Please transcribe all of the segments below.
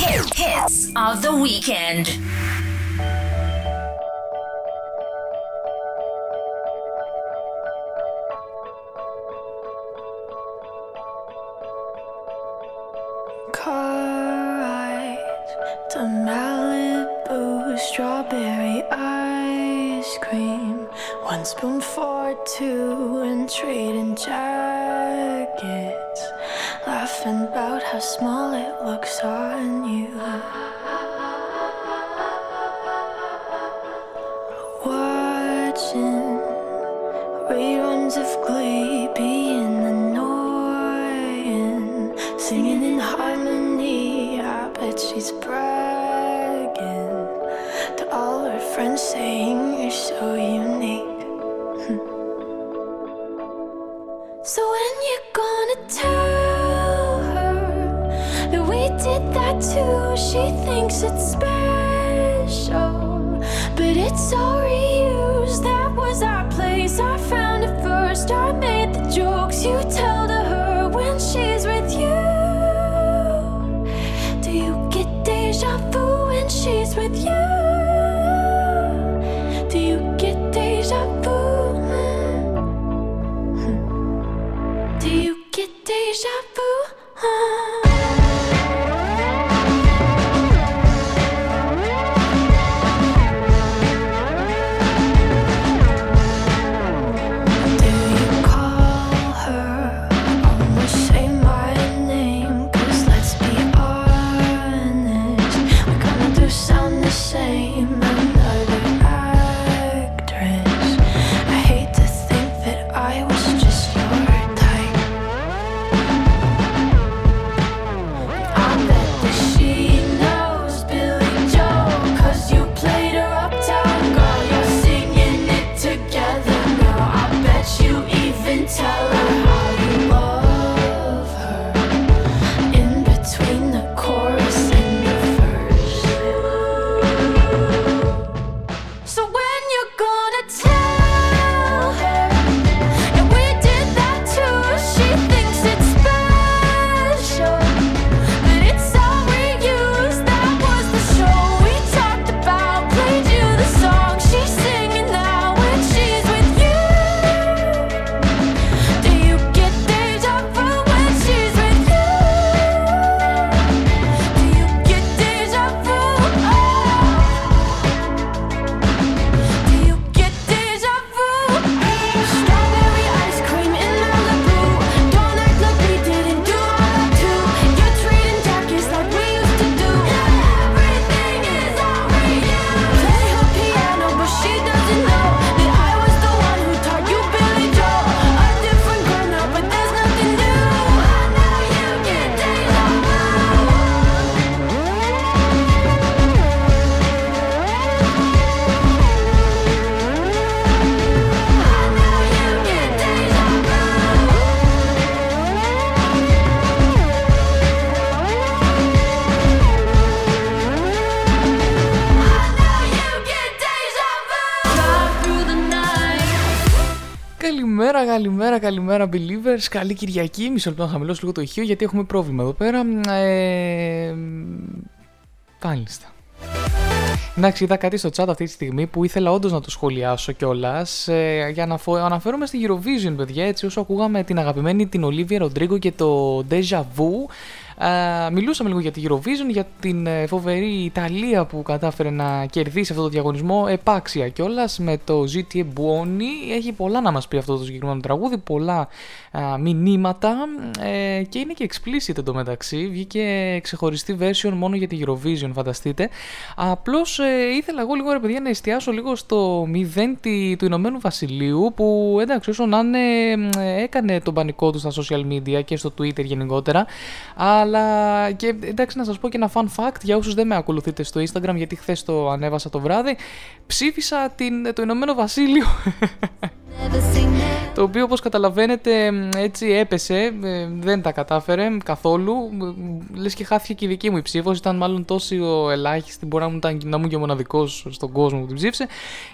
Hits of the weekend. Car ride to Malibu, strawberry ice cream. One spoon for two and trading jackets. Laughing about how small it looks on you. Καλημέρα, καλημέρα, καλημέρα, believers. Καλή Κυριακή. Μισό λεπτό να χαμηλώσω λίγο το ηχείο γιατί έχουμε πρόβλημα εδώ πέρα. Ε, μάλιστα. Εντάξει, είδα κάτι στο chat αυτή τη στιγμή που ήθελα όντως να το σχολιάσω κιόλας. Ε, για να φο- αναφέρομαι στη Eurovision, παιδιά. Έτσι, όσο ακούγαμε την αγαπημένη την Ολίβια Ροντρίγκο και το Deja Vu. Α, μιλούσαμε λίγο για τη Eurovision, για την ε, φοβερή Ιταλία που κατάφερε να κερδίσει αυτό το διαγωνισμό επάξια κιόλας με το GTA Buoni. Έχει πολλά να μας πει αυτό το συγκεκριμένο τραγούδι, πολλά α, μηνύματα ε, και είναι και explicit εντωμεταξύ. Βγήκε ξεχωριστή version μόνο για τη Eurovision, φανταστείτε. Απλώς ε, ήθελα εγώ λίγο ρε παιδιά να εστιάσω λίγο στο 0 τη- του Ηνωμένου Βασιλείου που εντάξει, όσο να είναι, μ, ε, έκανε τον πανικό του στα social media και στο Twitter γενικότερα. Αλλά και εντάξει, να σας πω και ένα fun fact για όσους δεν με ακολουθείτε στο Instagram, γιατί χθες το ανέβασα το βράδυ. Ψήφισα την, το Ηνωμένο Βασίλειο. Το οποίο όπως καταλαβαίνετε μ, έτσι έπεσε, ε, δεν τα κατάφερε καθόλου, μ, λες και χάθηκε και η δική μου η ψήφος, ήταν μάλλον τόσο ελάχιστη, μπορεί να, μου ήταν, να ήμουν και ο μοναδικός στον κόσμο που την ψήφισε.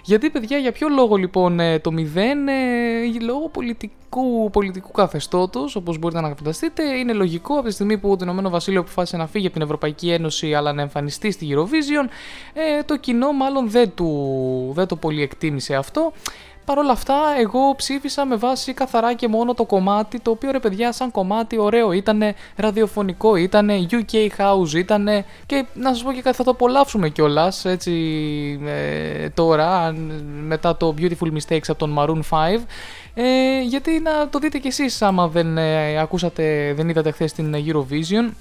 Γιατί παιδιά, για ποιο λόγο λοιπόν ε, το 0, ε, λόγω πολιτικού, πολιτικού καθεστώτος, όπως μπορείτε να φανταστείτε, είναι λογικό από τη στιγμή που το Ηνωμένο Βασίλειο αποφάσισε να φύγει από την Ευρωπαϊκή Ένωση αλλά να εμφανιστεί στη Eurovision, ε, το κοινό μάλλον δεν, του, δεν το πολύ εκτίμησε αυτό. Παρ' όλα αυτά, εγώ ψήφισα με βάση καθαρά και μόνο το κομμάτι, το οποίο ρε παιδιά, σαν κομμάτι ωραίο ήταν, ραδιοφωνικό ήταν, UK House ήταν και να σας πω και κάτι θα το απολαύσουμε κιόλας έτσι ε, τώρα, αν- μετά το Beautiful Mistakes από τον Maroon 5. Ε, γιατί να το δείτε κι εσείς άμα δεν ε, ακούσατε, δεν είδατε χθες την Eurovision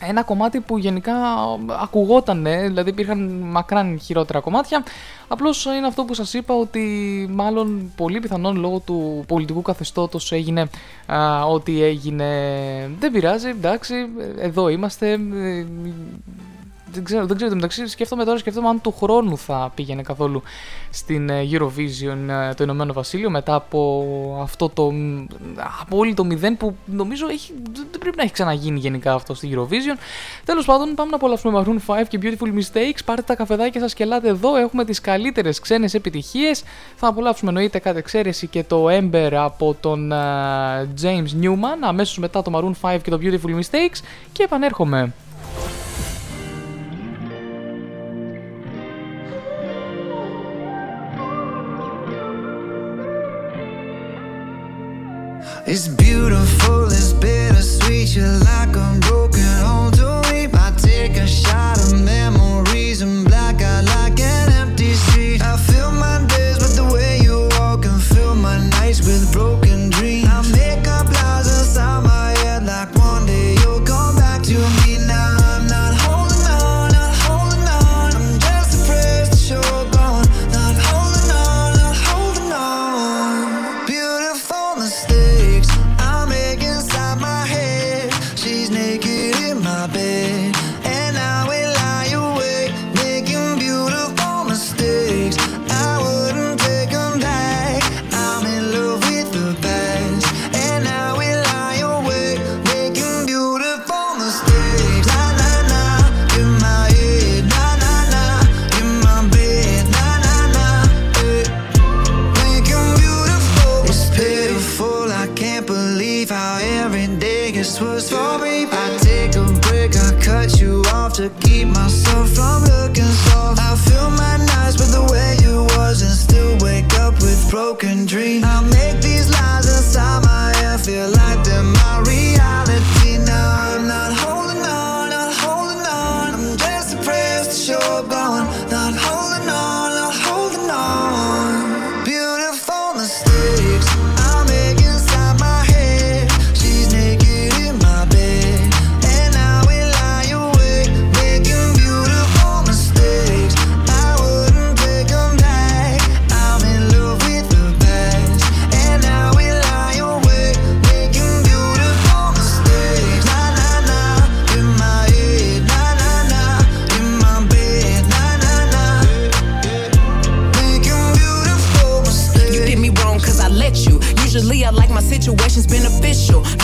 ένα κομμάτι που γενικά ακουγόταν, δηλαδή υπήρχαν μακράν χειρότερα κομμάτια. Απλώς είναι αυτό που σας είπα ότι μάλλον πολύ πιθανόν λόγω του πολιτικού καθεστώτος έγινε α, ό,τι έγινε. Δεν πειράζει, εντάξει, εδώ είμαστε. Ε, δεν ξέρω, δεν ξέρω, μεταξύ σκέφτομαι τώρα, σκέφτομαι αν του χρόνου θα πήγαινε καθόλου στην ε, Eurovision ε, το Ηνωμένο Βασίλειο μετά από αυτό το μ, απόλυτο μηδέν που νομίζω έχει, δεν δεν πρέπει να έχει ξαναγίνει γενικά αυτό στη Eurovision. Τέλος πάντων, πάμε να απολαύσουμε Maroon 5 και Beautiful Mistakes. Πάρτε τα καφεδάκια σας και ελάτε εδώ. Έχουμε τις καλύτερες ξένες επιτυχίες. Θα απολαύσουμε εννοείται κατά εξαίρεση και το Ember από τον ε, James Newman. Αμέσως μετά το Maroon 5 και το Beautiful Mistakes. Και επανέρχομαι. It's beautiful, it's bittersweet. You're like a broken home to me. I take a shot of memories and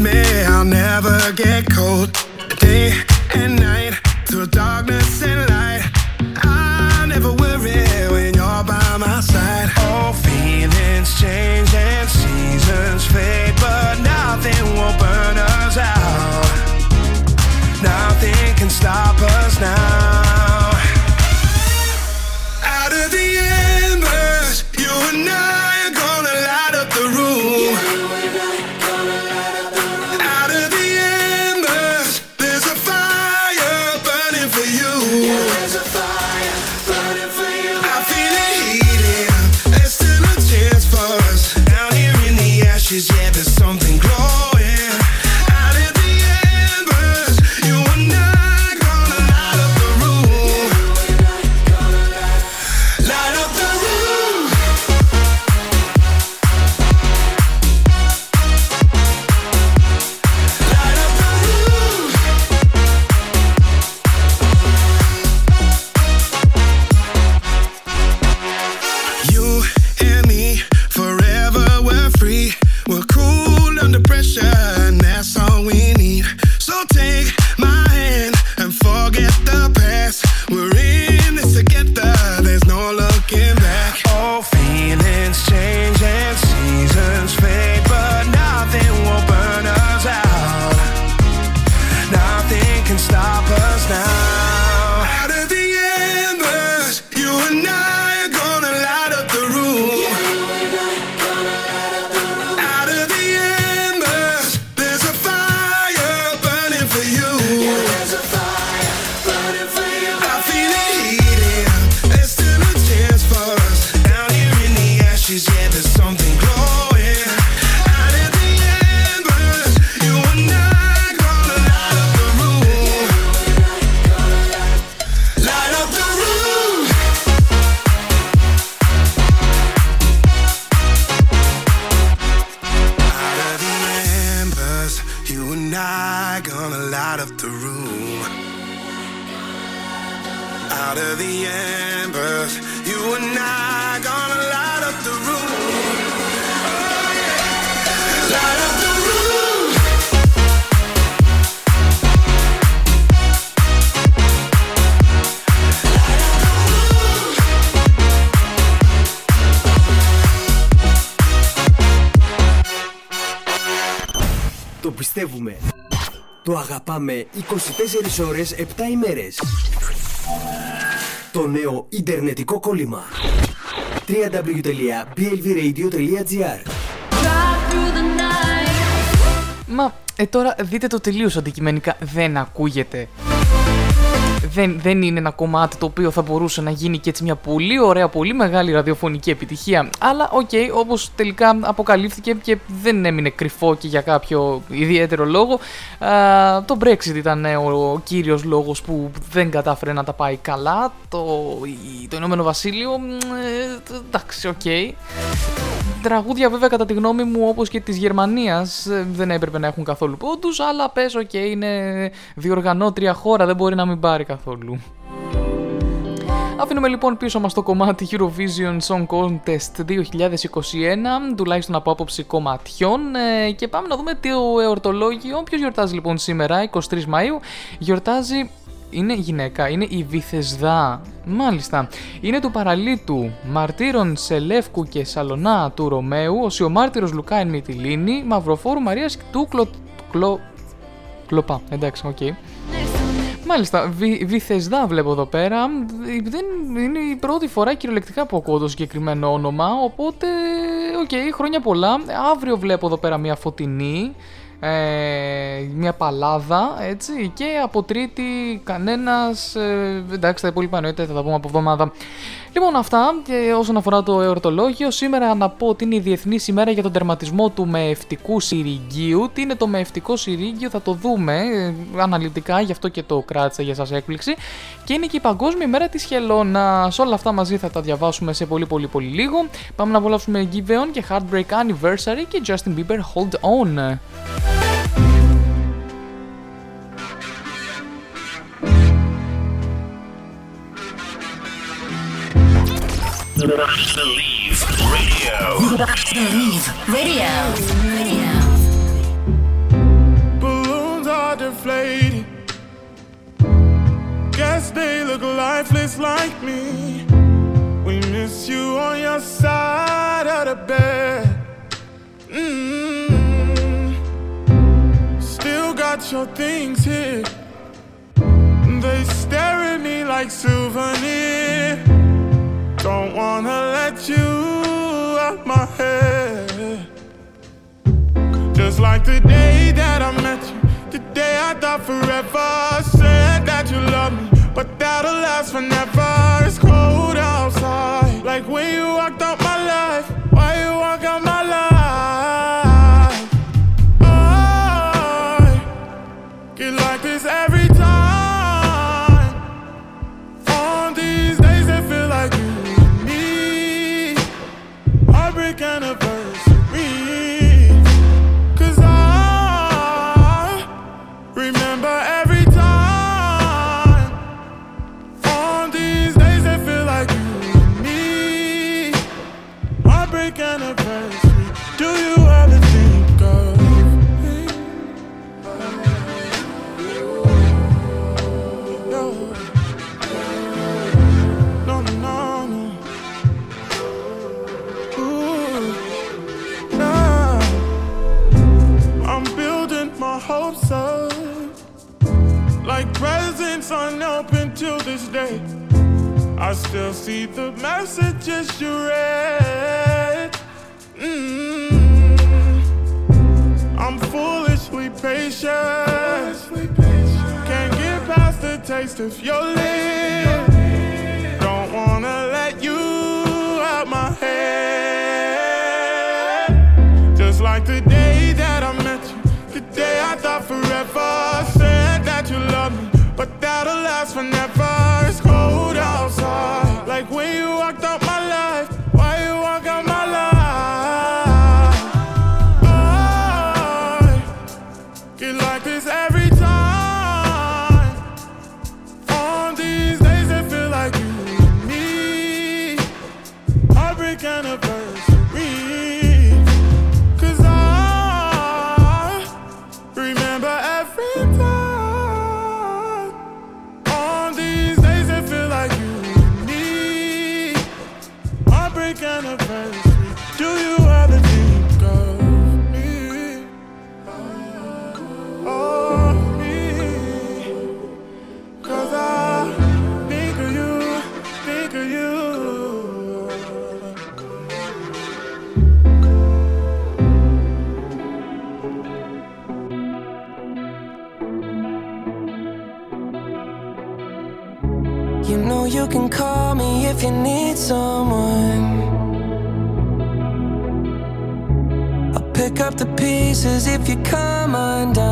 me, I'll never get cold. Day 24 ώρες 7 ημέρες. Το νέο Ιντερνετικό κόλλημα. www.blvradio.gr Μα ε, τώρα δείτε το τελείως αντικειμενικά. Δεν ακούγεται. Δεν, δεν είναι ένα κομμάτι το οποίο θα μπορούσε να γίνει και έτσι μια πολύ ωραία, πολύ μεγάλη ραδιοφωνική επιτυχία. Αλλά οκ, όπως τελικά αποκαλύφθηκε και δεν έμεινε κρυφό και για κάποιο ιδιαίτερο λόγο. Α, το Brexit ήταν ε, ο κύριος λόγος που δεν κατάφερε να τα πάει καλά. Το, η- το Ηνωμένο Βασίλειο, μ, ε, εντάξει, οκ. Τραγούδια βέβαια κατά τη γνώμη μου όπως και της Γερμανίας ε, δεν έπρεπε να έχουν καθόλου πόντους αλλά πες οκ είναι διοργανώτρια χώρα δεν μπορεί να μην πάρει καθόλου. Αφήνουμε λοιπόν πίσω μας το κομμάτι Eurovision Song Contest 2021, τουλάχιστον από άποψη κομματιών ε, και πάμε να δούμε το εορτολόγιο. Ποιος γιορτάζει λοιπόν σήμερα, 23 Μαΐου, γιορτάζει είναι γυναίκα, είναι η Βυθεσδά. Μάλιστα. Είναι του παραλύτου μαρτύρων Σελεύκου και Σαλονά του Ρωμαίου, Οσιομάρτυρος Λουκά εν Μυτιλίνη, Μαυροφόρου Μαρίας του Κλο... Κλο... Κλοπά. Εντάξει, οκ. Μάλιστα, Βυ, Βυθεσδά βλέπω εδώ πέρα. Δεν είναι η πρώτη φορά κυριολεκτικά που ακούω το συγκεκριμένο όνομα. Οπότε, οκ, χρόνια πολλά. Αύριο βλέπω εδώ πέρα μια Φωτεινή. Ε, μια παλάδα, έτσι. Και από Τρίτη κανένας. Ε, εντάξει, τα υπόλοιπα εννοείται, θα τα πούμε από εβδομάδα. Λοιπόν, αυτά και όσον αφορά το εορτολόγιο. Σήμερα να πω ότι είναι η Διεθνής ημέρα για τον τερματισμό του μαιευτικού συριγγίου. Τι είναι το μαιευτικό συρίγγιο, θα το δούμε ε, αναλυτικά, γι' αυτό και το κράτησα για σας έκπληξη. Και είναι και η Παγκόσμια ημέρα της χελώνας. Όλα αυτά μαζί θα τα διαβάσουμε σε πολύ πολύ πολύ λίγο. Πάμε να απολαύσουμε Giveon και Heartbreak Anniversary και Justin Bieber Hold On. Believe Radio. Believe Radio. Radio. Balloons are deflating. Guess they look lifeless like me. We miss you on your side of the bed. mm Still got your things here. They stare at me like souvenir. Don't wanna let you out my head. Just like the day that I met you, the day I thought forever. Said that you love me, but that'll last forever. It's cold outside, like when you walked out my life. Why you walk out my till this day. I still see the messages you read. Mm. I'm foolishly patient. Can't get past the taste of your lips. Don't wanna let you out my head. But that'll last forever. It's cold outside, like when you You know you can call me if you need someone. I'll pick up the pieces if you come undone.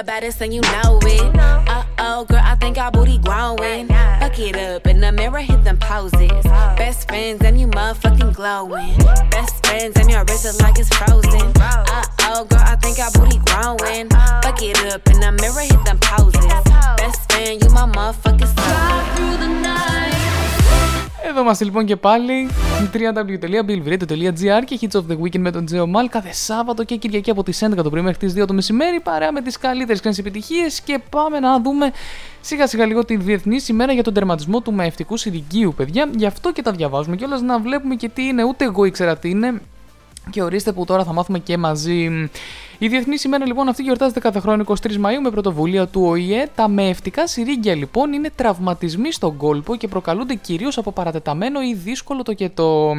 The baddest and you know είμαστε λοιπόν και πάλι www.billviradio.gr και Hits of the Weekend με τον Τζέο Μάλ. Κάθε Σάββατο και Κυριακή από τις 11 το πρωί μέχρι τις 2 το μεσημέρι παρέα με τις καλύτερες ξένες επιτυχίες. Και πάμε να δούμε σιγά σιγά λίγο τη Διεθνή ημέρα για τον τερματισμό του μαευτικού συρικίου παιδιά. Γι' αυτό και τα διαβάζουμε και όλα να βλέπουμε και τι είναι. Ούτε εγώ ήξερα τι είναι. Και ορίστε που τώρα θα μάθουμε και μαζί. Η Διεθνή ημέρα λοιπόν αυτή γιορτάζεται κάθε χρόνο 23 Μαου με πρωτοβουλία του ΟΗΕ. Τα μεευτικά συρίγγια λοιπόν είναι τραυματισμοί στον κόλπο και προκαλούνται κυρίως από παρατεταμένο ή δύσκολο το κετό.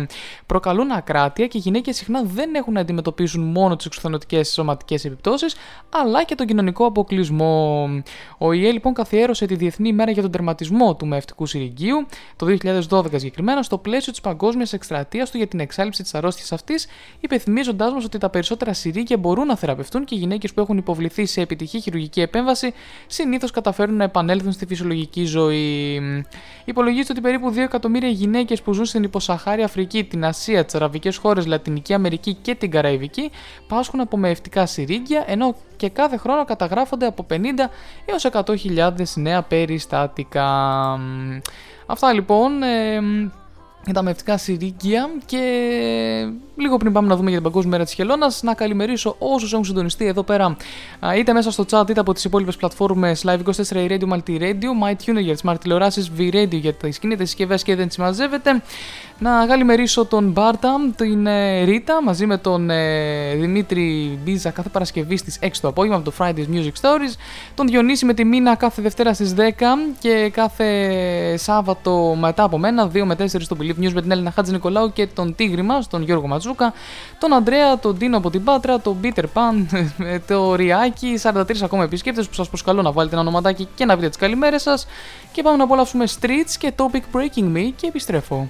Προκαλούν ακράτεια και οι γυναίκες συχνά δεν έχουν να αντιμετωπίσουν μόνο τις εξουθενωτικέ σωματικές επιπτώσεις, αλλά και τον κοινωνικό αποκλεισμό. Ο ΟΗΕ λοιπόν καθιέρωσε τη Διεθνή ημέρα για τον τερματισμό του μεευτικού συριγγίου το 2012 συγκεκριμένα στο πλαίσιο της παγκόσμιας εκστρατείας του για την εξάλληψη της αρρώστιας αυτής, υπενθυμίζοντάς μας ότι τα περισσότερα συρίγγια μπορούν να θεραπευτούν και οι γυναίκες που έχουν υποβληθεί σε επιτυχή χειρουργική επέμβαση συνήθως καταφέρουν να επανέλθουν στη φυσιολογική ζωή. Υπολογίζεται ότι περίπου 2 εκατομμύρια γυναίκες που ζουν στην υποσαχάρια Αφρική, την Ασία, τις Αραβικές χώρες, Λατινική Αμερική και την Καραϊβική πάσχουν από μεευτικά συρίγγια, ενώ και κάθε χρόνο καταγράφονται από 50 έως 100.000 νέα περιστατικά. Αυτά λοιπόν. Ε, για τα μευτικά συρίγγια και λίγο πριν πάμε να δούμε για την Παγκόσμια Μέρα της Χελώνας, να καλημερίσω όσους έχουν συντονιστεί εδώ πέρα, α, είτε μέσα στο chat είτε από τις υπόλοιπες πλατφόρμες Live24 Radio, Multi Radio, MyTuner για τι Smart τηλεοράσει, V-Radio για τις κινητές συσκευές και δεν συμμαζεύεται. Να καλημερίσω τον Μπάρτα, την ε, Ρίτα μαζί με τον ε, Δημήτρη Μπίζα κάθε Παρασκευή στις 6 το απόγευμα από το Fridays Music Stories. Τον Διονύση με τη Μίνα κάθε Δευτέρα στις 10 και κάθε Σάββατο μετά από μένα, 2 με 4 στο Believe News με την Έλληνα Χάτζη Νικολάου και τον Τίγρη μα, τον Γιώργο Ματζούκα, τον Αντρέα, τον Τίνο από την Πάτρα, τον Πίτερ Παν, το Ριάκι, 43 ακόμα επισκέπτες που σας προσκαλώ να βάλετε ένα ονοματάκι και να βρείτε τι καλημέρε σας. Και πάμε να απολαύσουμε Streets και Topic Breaking Me και επιστρέφω.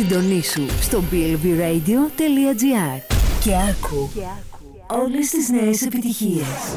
Συντονίσου στο blvradio.gr και άκου όλες τις νέες επιτυχίες.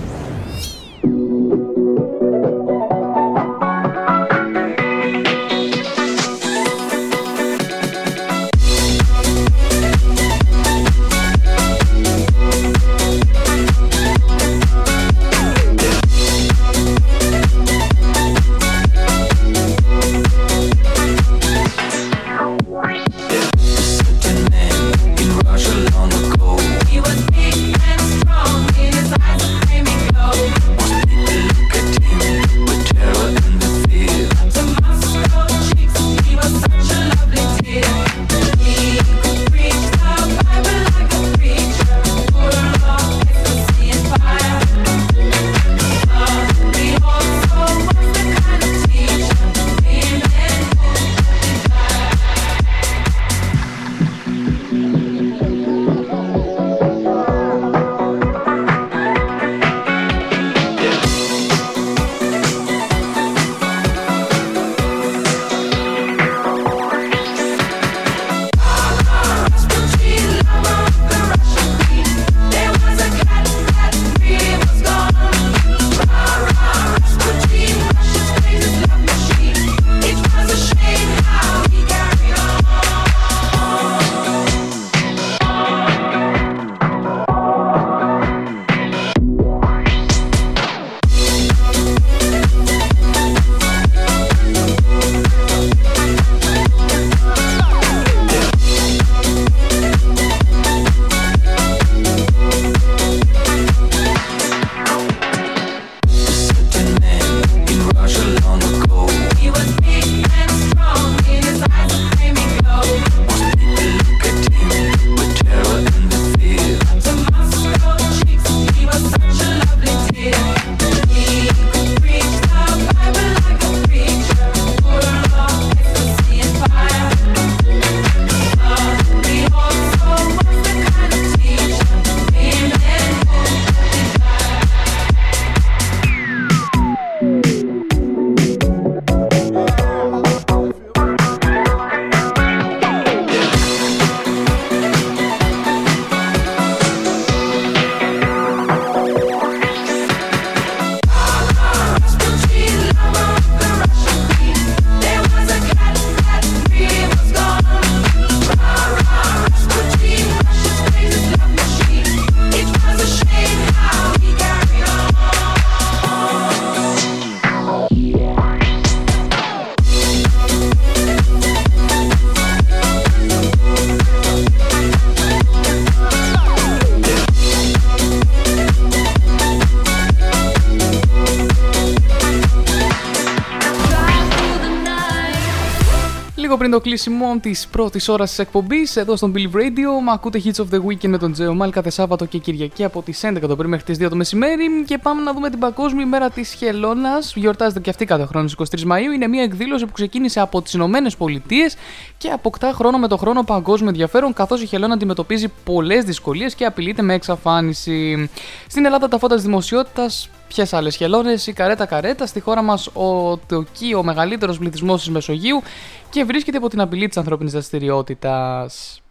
Λίγο πριν το κλείσιμο της πρώτης ώρας της εκπομπής, εδώ στον Billy Radio, μα ακούτε Hits of the Weekend με τον Τζέο Μάλ κάθε Σάββατο και Κυριακή από τις 11 το πρωί μέχρι τις 2 το μεσημέρι. Και πάμε να δούμε την Παγκόσμια ημέρα της Χελώνας. Γιορτάζεται και αυτή κάθε χρόνο στις 23 Μαου. Είναι μια εκδήλωση που ξεκίνησε από τις Ηνωμένες Πολιτείες και αποκτά χρόνο με το χρόνο παγκόσμιο ενδιαφέρον, καθώς η Χελώνα αντιμετωπίζει πολλές δυσκολίες και απειλείται με εξαφάνιση. Στην Ελλάδα τα φώτα της δημοσιότητας Ποιες άλλες χελώνες, η καρέτα καρέτα. Στη χώρα μας ο Τοκί, ο μεγαλύτερος πληθυσμός της Μεσογείου και βρίσκεται υπό την απειλή της ανθρώπινης δραστηριότητας.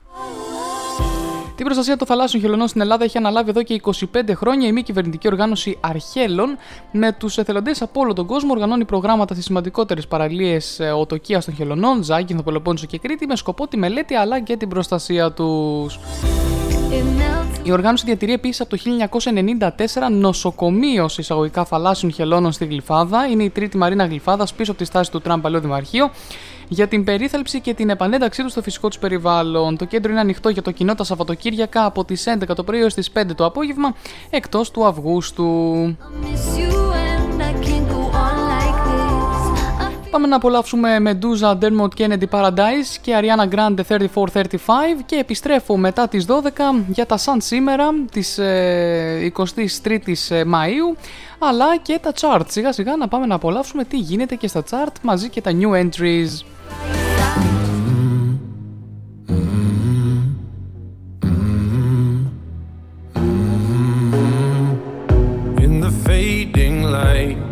Την προστασία των θαλάσσιων χελωνών στην Ελλάδα έχει αναλάβει εδώ και 25 χρόνια η μη κυβερνητική οργάνωση Αρχέλων. Με τους εθελοντές από όλο τον κόσμο οργανώνει προγράμματα στις σημαντικότερες παραλίες οτοκία των χελωνών, Ζάκυνθο, Πελοπόννησο και Κρήτη, με σκοπό τη μελέτη αλλά και την προστασία τους. Η οργάνωση διατηρεί επίσης από το 1994 νοσοκομείο εισαγωγικά θαλάσσιων χελώνων στη Γλυφάδα. Είναι η τρίτη μαρίνα Γλυφάδας πίσω από τη στάση του Τραμπ Παλαιό Δημαρχείο για την περίθαλψη και την επανένταξή του στο φυσικό τους περιβάλλον. Το κέντρο είναι ανοιχτό για το κοινό τα Σαββατοκύριακα από τις 11 το πρωί έως τις 5 το απόγευμα εκτός του Αυγούστου. Πάμε να απολαύσουμε Medusa, Dermot Kennedy Paradise και Ariana Grande 3435 και επιστρέφω μετά τις 12 για τα Sun σήμερα της ε, 23ης Μαΐου αλλά και τα chart. Σιγά σιγά να πάμε να απολαύσουμε τι γίνεται και στα chart μαζί και τα new entries. In the fading light,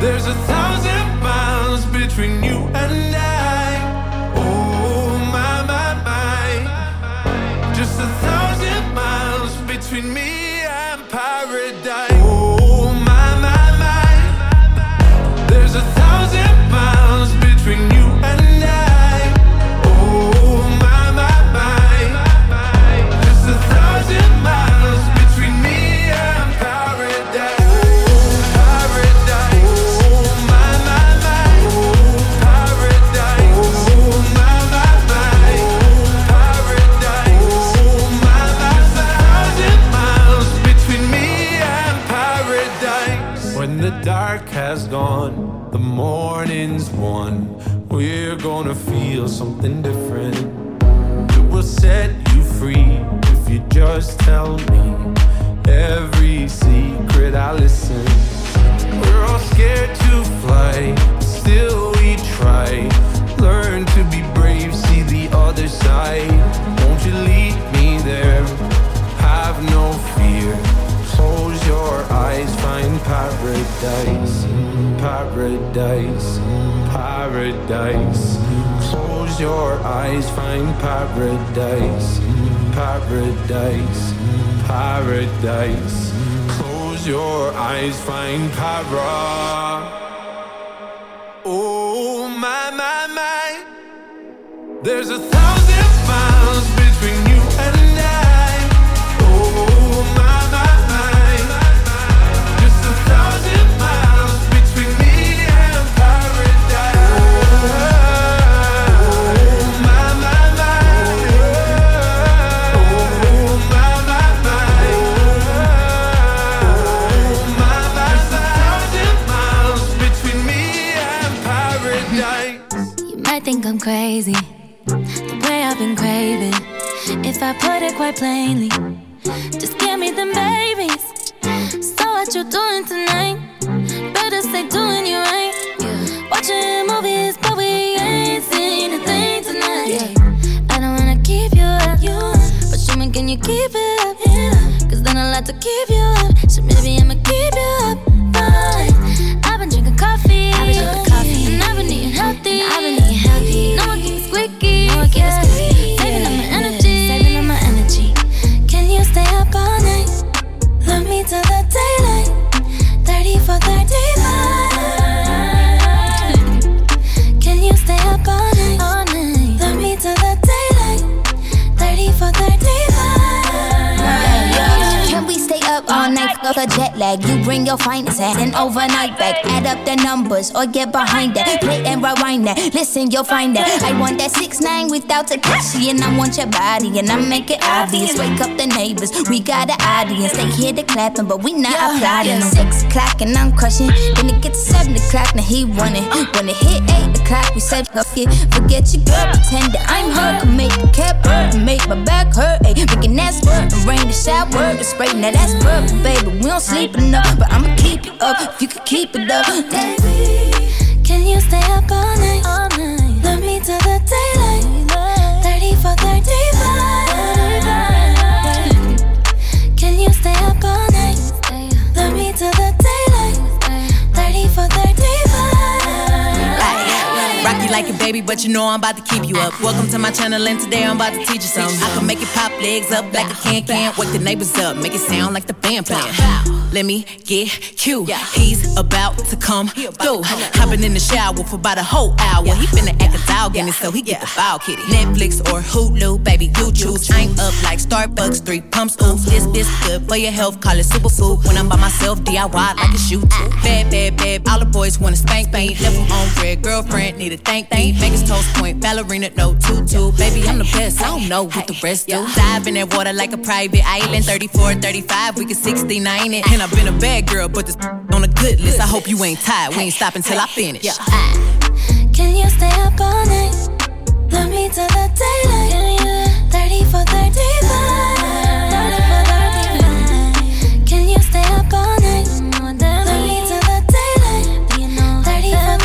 There's a thousand miles between you and I. you'll find that. I want that six nine without Takashi, and I want your body, and I make it obvious. Wake up the neighbors, we got an audience. They hear the clapping, but we not applauding. Yeah. Six o'clock and I'm crushing. Then it gets seven o'clock, now he running. When it hit eight o'clock, we said fuck it. Forget your girl, pretend that I'm her. Can make the cap hurt, make my back hurt. Ayy, making that squirt rain the shower, the spray. Now that's perfect, baby. We don't sleep enough, but I'ma keep you up if you can keep it up. Baby, Can you stay up all night? Till the daylight. 30 for 35. Can you stay up all night? Love me till the daylight. 30 for 35. Rock you like a baby, but you know I'm about to keep you up. Welcome to my channel, and today I'm about to teach you something. I can make it pop legs up like a can can. Wake the neighbors up, make it sound like the band playing. Let me get cute. He's about to come through. Hopping in the shower for about a whole hour. He finna act a dog in it, so he get the foul kitty. Netflix or Hulu, baby, you choose. I'm up like Starbucks, three pumps. Ooh, uh-huh. this this good for your health. Call it superfood. When I'm by myself, DIY like a shoe too. Uh-huh. Bad, bad, bad. All the boys wanna spank me. Level on red girlfriend, need a thank me. Vegas toast point, ballerina, no tutu. Baby, I'm the best. I don't know what the rest do. Dive in that water like a private island. 34, 35, we can 69 it. And I've been a bad girl, but a good list. I hope you ain't tired. We ain't stopping till I finish. Uh, can you stay up all night? Love me till the daylight. 30 for 35. Can you stay up all night? Love me till the daylight. 30 for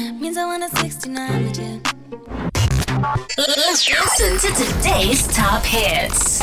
35. Means I want a 69 with you. Let's listen to today's top hits.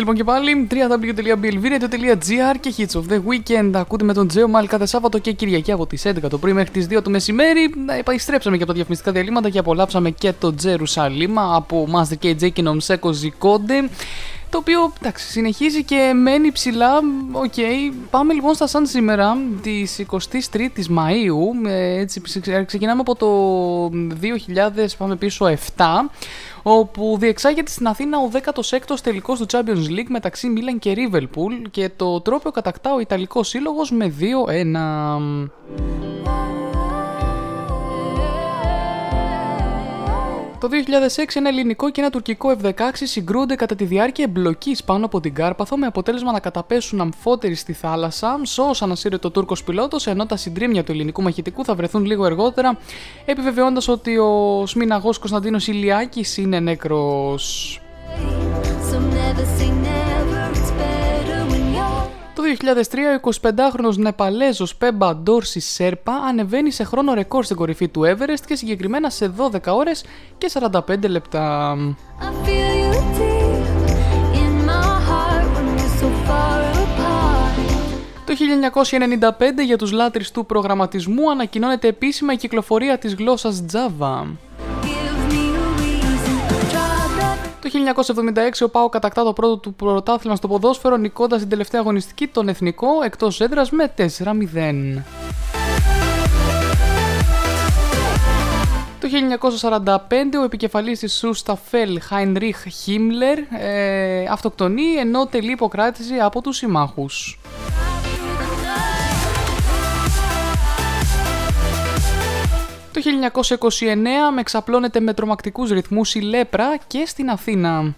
Είμαστε λοιπόν και πάλι www.blvradio.gr και Hits of the Weekend. Ακούτε με τον Τζέο Μάλ κάθε Σάββατο και Κυριακή από τις 11 το πρωί μέχρι τις 2 το μεσημέρι. Να επιστρέψαμε και από τα διαφημιστικά διαλείμματα και απολαύσαμε και το Jerusalema από Master KJ και Nomcebo Zikode. Το οποίο εντάξει, συνεχίζει και μένει ψηλά. Οκ, πάμε λοιπόν στα σαν σήμερα της 23ης Μαΐου. Έτσι, ξε- ξεκινάμε από το 2000, πάμε πίσω 7 όπου διεξάγεται στην Αθήνα ο 16ος τελικός του Champions League μεταξύ Μίλαν και Liverpool και το τρόπιο κατακτά ο Ιταλικός Σύλλογος με 2-1. Το 2006 ένα ελληνικό και ένα τουρκικό F-16 συγκρούνται κατά τη διάρκεια εμπλοκής πάνω από την Κάρπαθο με αποτέλεσμα να καταπέσουν αμφότεροι στη θάλασσα. Σώσαν ασύρετο ο Τούρκος πιλότος, ενώ τα συντρίμια του ελληνικού μαχητικού θα βρεθούν λίγο αργότερα, επιβεβαιώντα ότι ο Σμιναγό Κωνσταντίνος Ηλιάκης είναι νεκρό. Some never Το 2003 ο 25χρονος Νεπαλέζος Πέμπα Ντόρση Σέρπα ανεβαίνει σε χρόνο ρεκόρ στην κορυφή του Everest και συγκεκριμένα σε 12 ώρες και 45 λεπτά. I feel you deep in my heart when we're so far apart. Το 1995 για τους λάτρεις του προγραμματισμού ανακοινώνεται επίσημα η κυκλοφορία της γλώσσας Java. Το 1976 ο Πάο κατακτά το πρώτο του πρωτάθλημα στο ποδόσφαιρο νικώντας την τελευταία αγωνιστική τον εθνικό εκτός έδρας με 4-0. Το 1945 ο επικεφαλής της Σούσταφέλ Χάινριχ Χίμλερ ε, αυτοκτονεί ενώ τελεί υποκράτηση από τους συμμάχους. Το 1929 με εξαπλώνεται με τρομακτικούς ρυθμούς η Λέπρα και στην Αθήνα.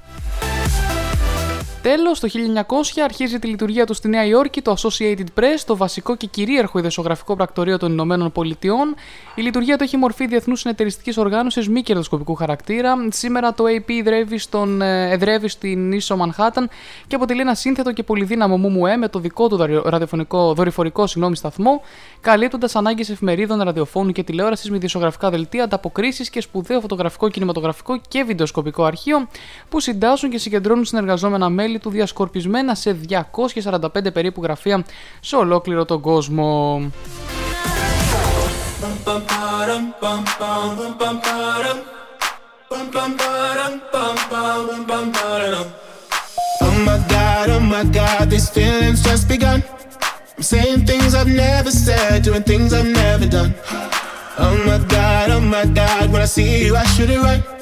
Τέλος, το 1900 αρχίζει τη λειτουργία του στη Νέα Υόρκη το Associated Press, το βασικό και κυρίαρχο ιδεσογραφικό πρακτορείο των Ηνωμένων Πολιτειών. Η λειτουργία του έχει μορφή διεθνούς συνεταιριστικής οργάνωσης μη κερδοσκοπικού χαρακτήρα. Σήμερα το AP εδρεύει, στον, ε, εδρεύει στην ίσο Μανχάταν και αποτελεί ένα σύνθετο και πολυδύναμο ΜΜΕ με το δικό του δαρι- ραδιοφωνικό, δορυφορικό συγγνώμη, σταθμό, καλύπτοντας ανάγκες εφημερίδων, ραδιοφώνου και τηλεόρασης με ειδησογραφικά δελτία, ανταποκρίσεις και σπουδαίο φωτογραφικό, κινηματογραφικό και βιντεοσκοπικό αρχείο που συντάσσουν και συγκεντρώνουν συνεργαζόμενα μέλη του διασκορπισμένα σε 245 περίπου γραφεία σε ολόκληρο τον κόσμο. Oh my god, oh my god, these feelings just begun. I'm saying things I've never said, doing things I've never done. Oh my god, oh my god, when I see you, I shoot it right.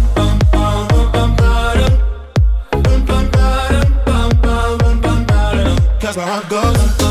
that's where I go.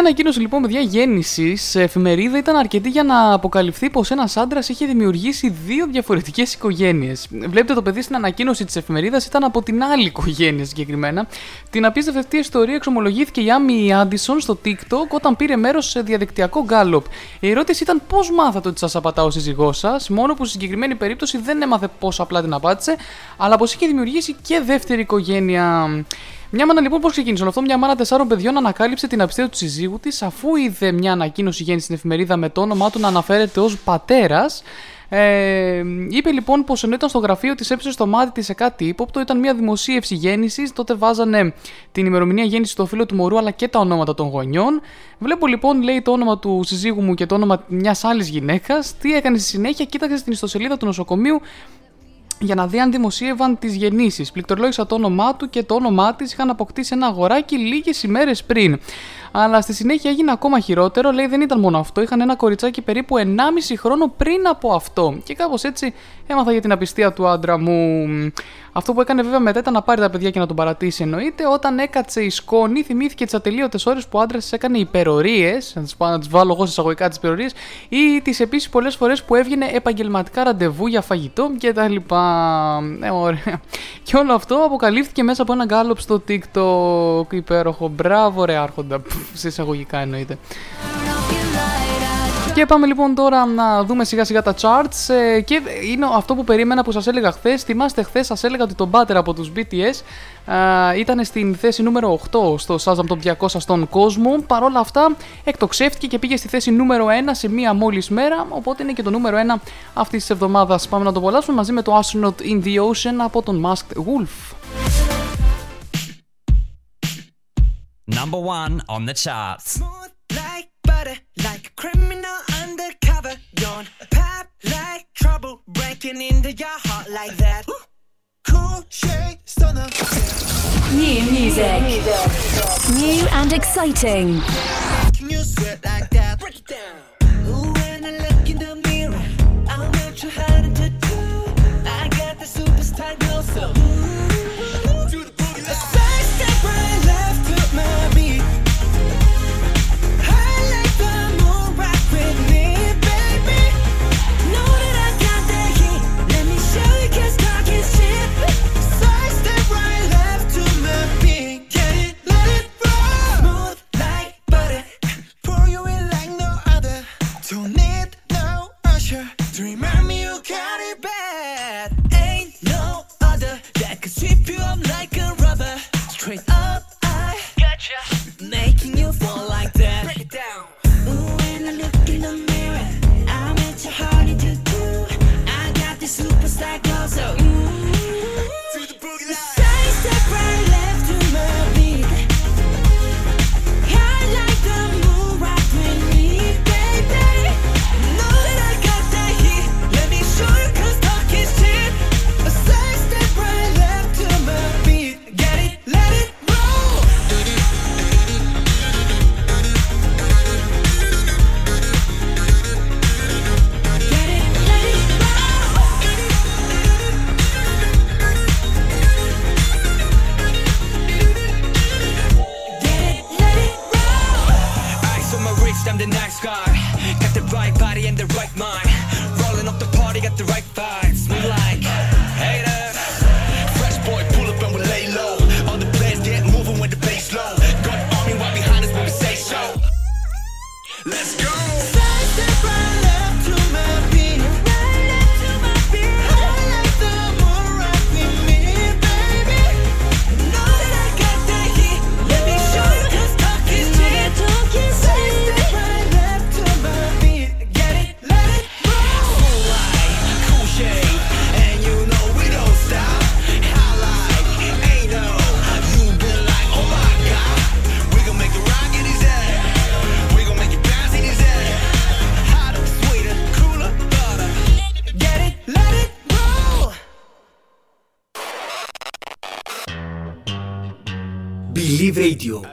ανακοίνωση λοιπόν, παιδιά, γέννησης σε εφημερίδα ήταν αρκετή για να αποκαλυφθεί πως ένας άντρας είχε δημιουργήσει δύο διαφορετικές οικογένειες. Βλέπετε, το παιδί στην ανακοίνωση της εφημερίδας ήταν από την άλλη οικογένεια συγκεκριμένα. Την απίστευτη αυτή ιστορία εξομολογήθηκε η Άμι Άντισον στο TikTok όταν πήρε μέρος σε διαδικτυακό γκάλοπ. Η ερώτηση ήταν πώς μάθατε ότι σας απατά ο σύζυγός σας, μόνο που στη συγκεκριμένη περίπτωση δεν έμαθε πώς απλά την απάτησε, αλλά πως είχε δημιουργήσει και δεύτερη οικογένεια. Μια μάνα λοιπόν πώς ξεκίνησε όλο αυτό; Μια μάνα τεσσάρων παιδιών ανακάλυψε την απιστία του συζύγου της αφού είδε μια ανακοίνωση γέννηση στην εφημερίδα με το όνομά του να αναφέρεται ως πατέρας. Ε, είπε λοιπόν πως ενώ ήταν στο γραφείο της έψησε στο μάτι της σε κάτι ύποπτο, ήταν μια δημοσίευση γέννησης. Τότε βάζανε την ημερομηνία γέννησης στο φίλο του μωρού αλλά και τα ονόματα των γονιών. Βλέπω λοιπόν, λέει το όνομα του συζύγου μου και το όνομα μιας άλλης γυναίκας. Τι έκανε στη συνέχεια, κοίταξε στην ιστοσελίδα του νοσοκομείου για να δει αν δημοσίευαν τις γεννήσεις. Πληκτρολόγησα το όνομά του και το όνομά της είχαν αποκτήσει ένα αγοράκι λίγες ημέρες πριν. Αλλά στη συνέχεια έγινε ακόμα χειρότερο. Λέει δεν ήταν μόνο αυτό. Είχαν ένα κοριτσάκι περίπου 1,5 χρόνο πριν από αυτό. Και κάπως έτσι έμαθα για την απιστία του άντρα μου. Αυτό που έκανε βέβαια μετά ήταν να πάρει τα παιδιά και να τον παρατήσει εννοείται. Όταν έκατσε η σκόνη, θυμήθηκε τις ατελείωτες ώρες που ο άντρας της έκανε υπερορίες. Να τις να τις βάλω εγώ σε εισαγωγικά τις υπερορίες. Ή τις επίσης πολλές φορές που έβγαινε επαγγελματικά ραντεβού για φαγητό κτλ. Ε, ωραία. Και όλο αυτό αποκαλύφθηκε μέσα από ένα γκάλωπ στο TikTok. Υπέροχο. Μπράβο, ρε Άρχοντα. Πφ, Σε εισαγωγικά εννοείται. Και πάμε λοιπόν τώρα να δούμε σιγά σιγά τα charts ε, και είναι αυτό που περίμενα που σας έλεγα χθες. Θυμάστε χθες σας έλεγα ότι το Butter από τους BTS α, ήταν στην θέση νούμερο 8 στο Shazam Top 200 στον κόσμο. Παρ' όλα αυτά εκτοξεύτηκε και πήγε στη θέση νούμερο 1 σε μία μόλις μέρα, οπότε είναι και το νούμερο 1 αυτής της εβδομάδας. Πάμε να το απολαύσουμε μαζί με το Astronaut in the Ocean από τον Masked Wolf. Number one on the charts. like butter, like a criminal undercover. Don't pop like trouble, breaking into your heart like that. Cool shade stunner. New music. New and exciting. Can you sweat like that? Break it down. Believe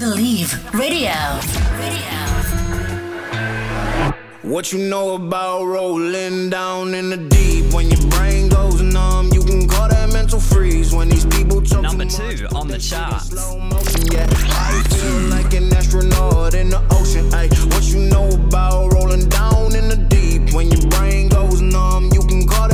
Radio. Believe Radio. What you know about rolling down in the deep? When your brain goes numb, you can call that mental freeze when these people talk Number too much. two on the chart. Yeah, I feel like an astronaut in the ocean. Ay, what you know about rolling down in the deep? When your brain goes numb, you can call that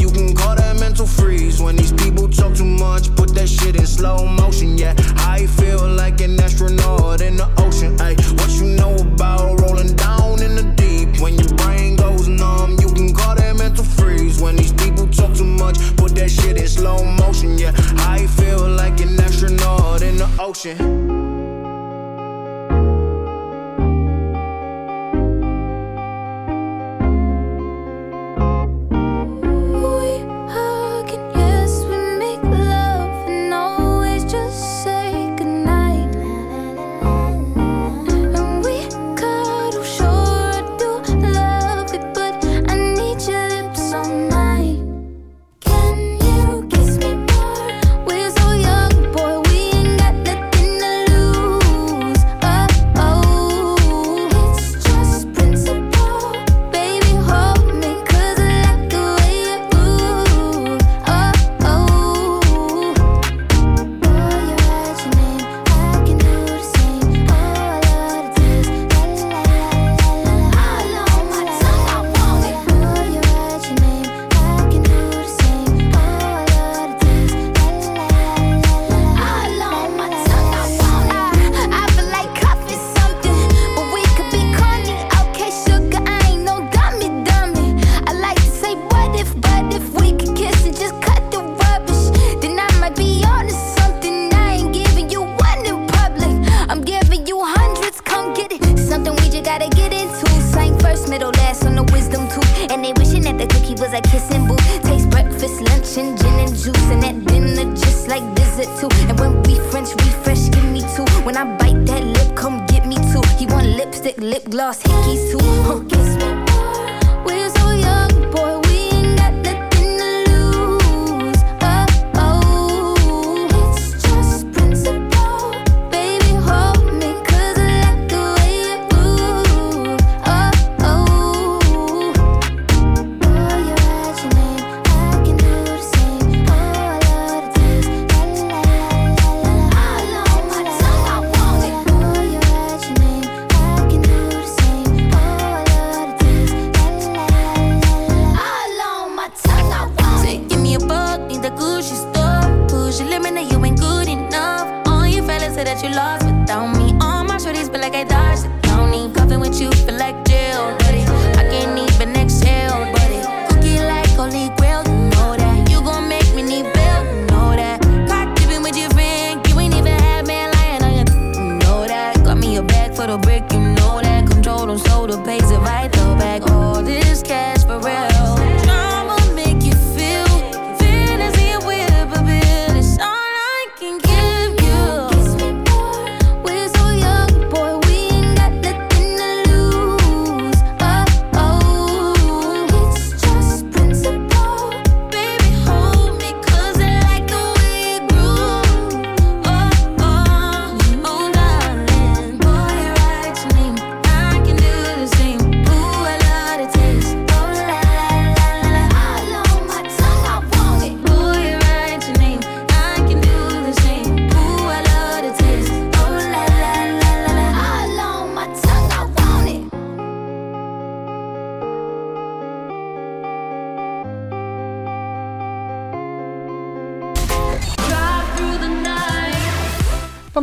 mental freeze. When these people talk too much, put that shit in slow motion. Yeah, I feel like an astronaut in the ocean. Ay, what you know about rolling down in the deep? When your brain goes numb, you can call that mental freeze. When these people talk too much, put that shit in slow motion. Yeah, I feel like an astronaut in the ocean.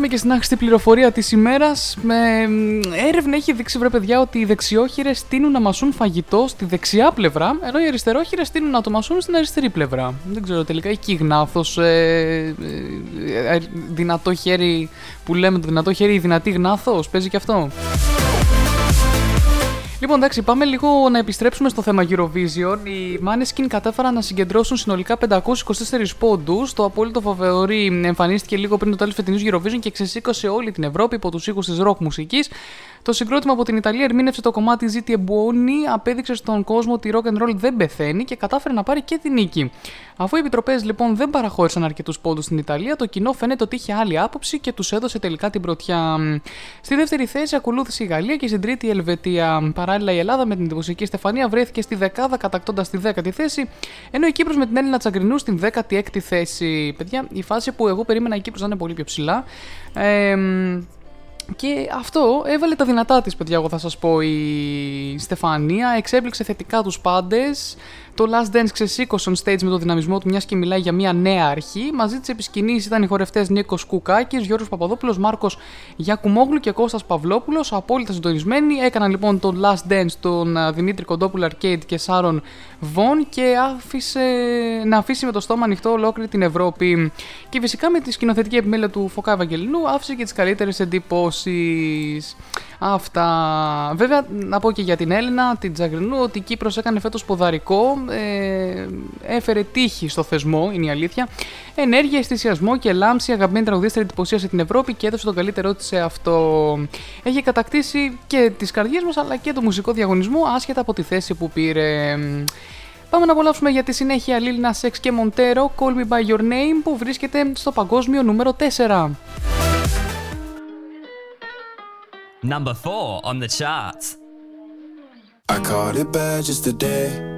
Και στην άχρηστη πληροφορία της ημέρας. Έρευνα έχει δείξει, βρε παιδιά, ότι οι δεξιόχειρες τείνουν να μασούν φαγητό στη δεξιά πλευρά, ενώ οι αριστερόχειρες τείνουν να το μασούν στην αριστερή πλευρά. Δεν ξέρω τελικά, έχει γνάθος. Ε, ε, ε, δυνατό χέρι που λέμε το δυνατό χέρι, η δυνατή γνάθος. Παίζει και αυτό. Λοιπόν, εντάξει, πάμε λίγο να επιστρέψουμε στο θέμα Eurovision. Οι Maneskin κατάφεραν να συγκεντρώσουν συνολικά 524 πόντους. Το απόλυτο φαβορή εμφανίστηκε λίγο πριν το τέλος φετινού Eurovision και ξεσήκωσε όλη την Ευρώπη υπό τους ήχους της rock μουσικής. Το συγκρότημα από την Ιταλία ερμήνευσε το κομμάτι Ziti Buoni, απέδειξε στον κόσμο ότι rock and roll δεν πεθαίνει και κατάφερε να πάρει και την νίκη. Αφού οι επιτροπές λοιπόν δεν παραχώρησαν αρκετούς πόντους στην Ιταλία, το κοινό φαίνεται ότι είχε άλλη άποψη και τους έδωσε τελικά την πρωτιά. Στη δεύτερη θέση ακολούθησε η Γαλλία και στην τρίτη η Ελβετία. Παράλληλα, η Ελλάδα με την εντυπωσιακή Στεφανία βρέθηκε στη δεκάδα κατακτώντας τη δέκατη θέση, ενώ η Κύπρος με την Έλληνα Τσαγκρινού στην 16η θέση. Παιδιά, η φάση που εγώ περίμενα η Κύπρος να είναι πολύ πιο ψηλά. Ε, και αυτό έβαλε τα δυνατά της, παιδιά, εγώ θα σας πω, η Στεφανία. Εξέπληξε θετικά τους πάντες. Το Last Dance ξεσήκωσε on stage με το δυναμισμό του, μιας και μιλάει για μια νέα αρχή. Μαζί της επισκηνής ήταν οι χορευτές Νίκος Κουκάκης, Γιώργος Παπαδόπουλος, Μάρκος Γιακουμόγλου και Κώστας Παυλόπουλος. Απόλυτα συντονισμένοι. Έκαναν λοιπόν το Last Dance τον α, Δημήτρη Κοντόπουλο Arcade και Σάρον Βον και άφησε να αφήσει με το στόμα ανοιχτό ολόκληρη την Ευρώπη. Και φυσικά με τη σκηνοθετική επιμέλεια του Φωκά Ευαγγελινού άφησε και τις καλύτερες εντυπώσεις. Αυτά. Βέβαια, να πω και για την Έλληνα, την Τζαγκρινού, ότι η Κύπρος έκανε φέτος ποδαρικό, ε, έφερε τύχη στο θεσμό, είναι η αλήθεια. Ενέργεια, αισθησιασμό και λάμψη, αγαπημένη τραγουδίστρια εντυπωσίασε την Ευρώπη και έδωσε τον καλύτερό της σε αυτό. Έχει κατακτήσει και τις καρδιές μας, αλλά και το μουσικό διαγωνισμό, άσχετα από τη θέση που πήρε. Πάμε να απολαύσουμε για τη συνέχεια Λίλνα Σεξ και Μοντέρο, Call Me By Your Name, που βρίσκεται στο παγκόσμιο νούμερο 4. Number four on the charts. I caught it bad just today.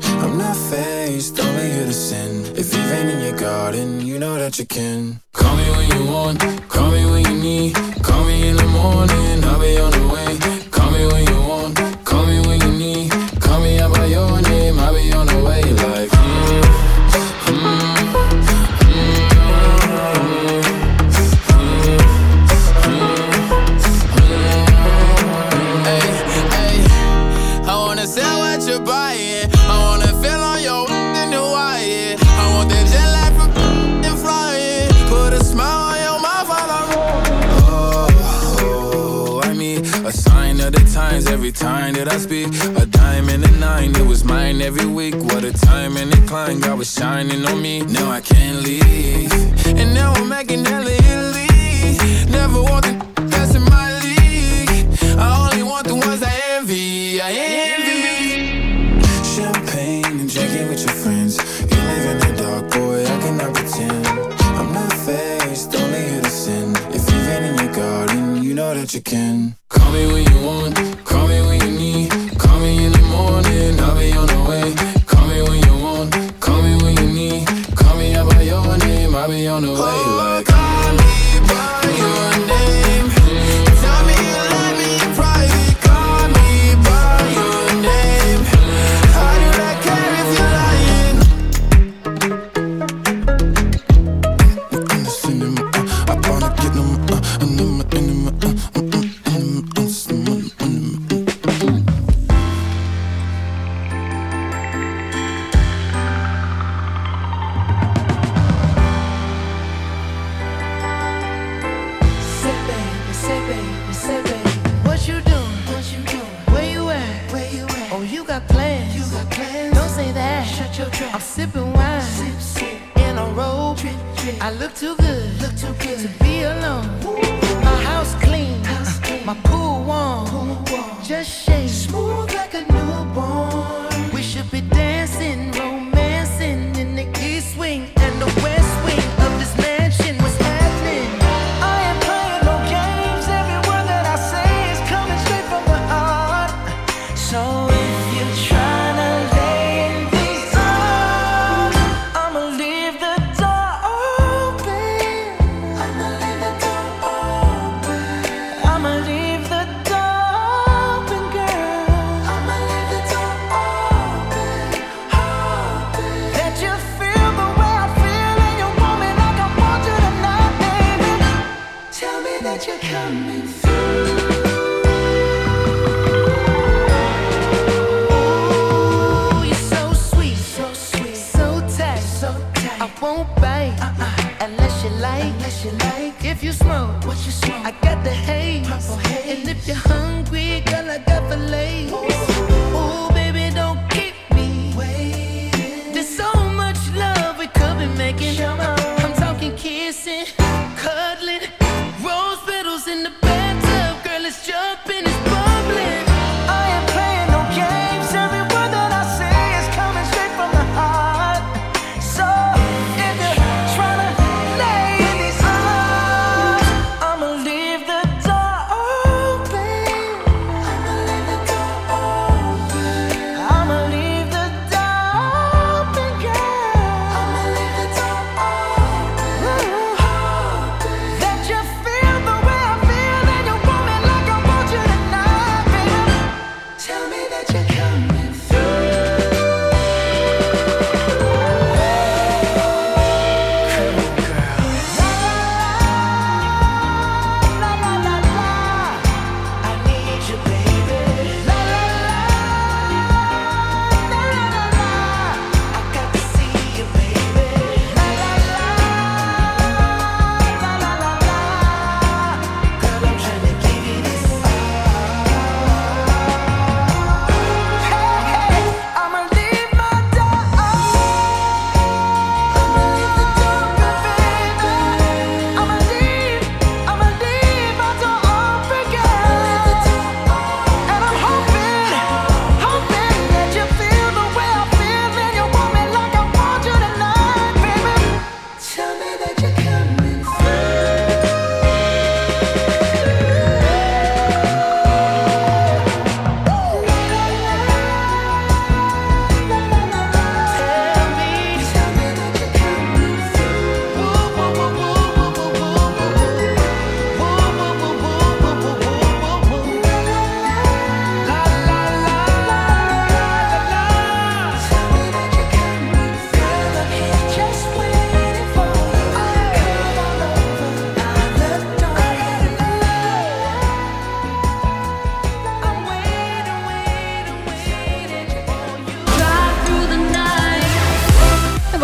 I'm not faced, only here to sin. If you rain in your garden, you know that you can. Call me when you want, call me when you need. Call me in the morning, I'll be on the way. Mine every week. What a time and a climb, God was shining on me. Now I can't leave, and now I'm making hella Italy. Never want the that's in my league. I only want the ones I envy. I envy. Champagne and drinking with your friends. You live in the dark, boy. I cannot pretend. I'm not faced, only here to sin. If you've been in your garden, you know that you can. Call me when you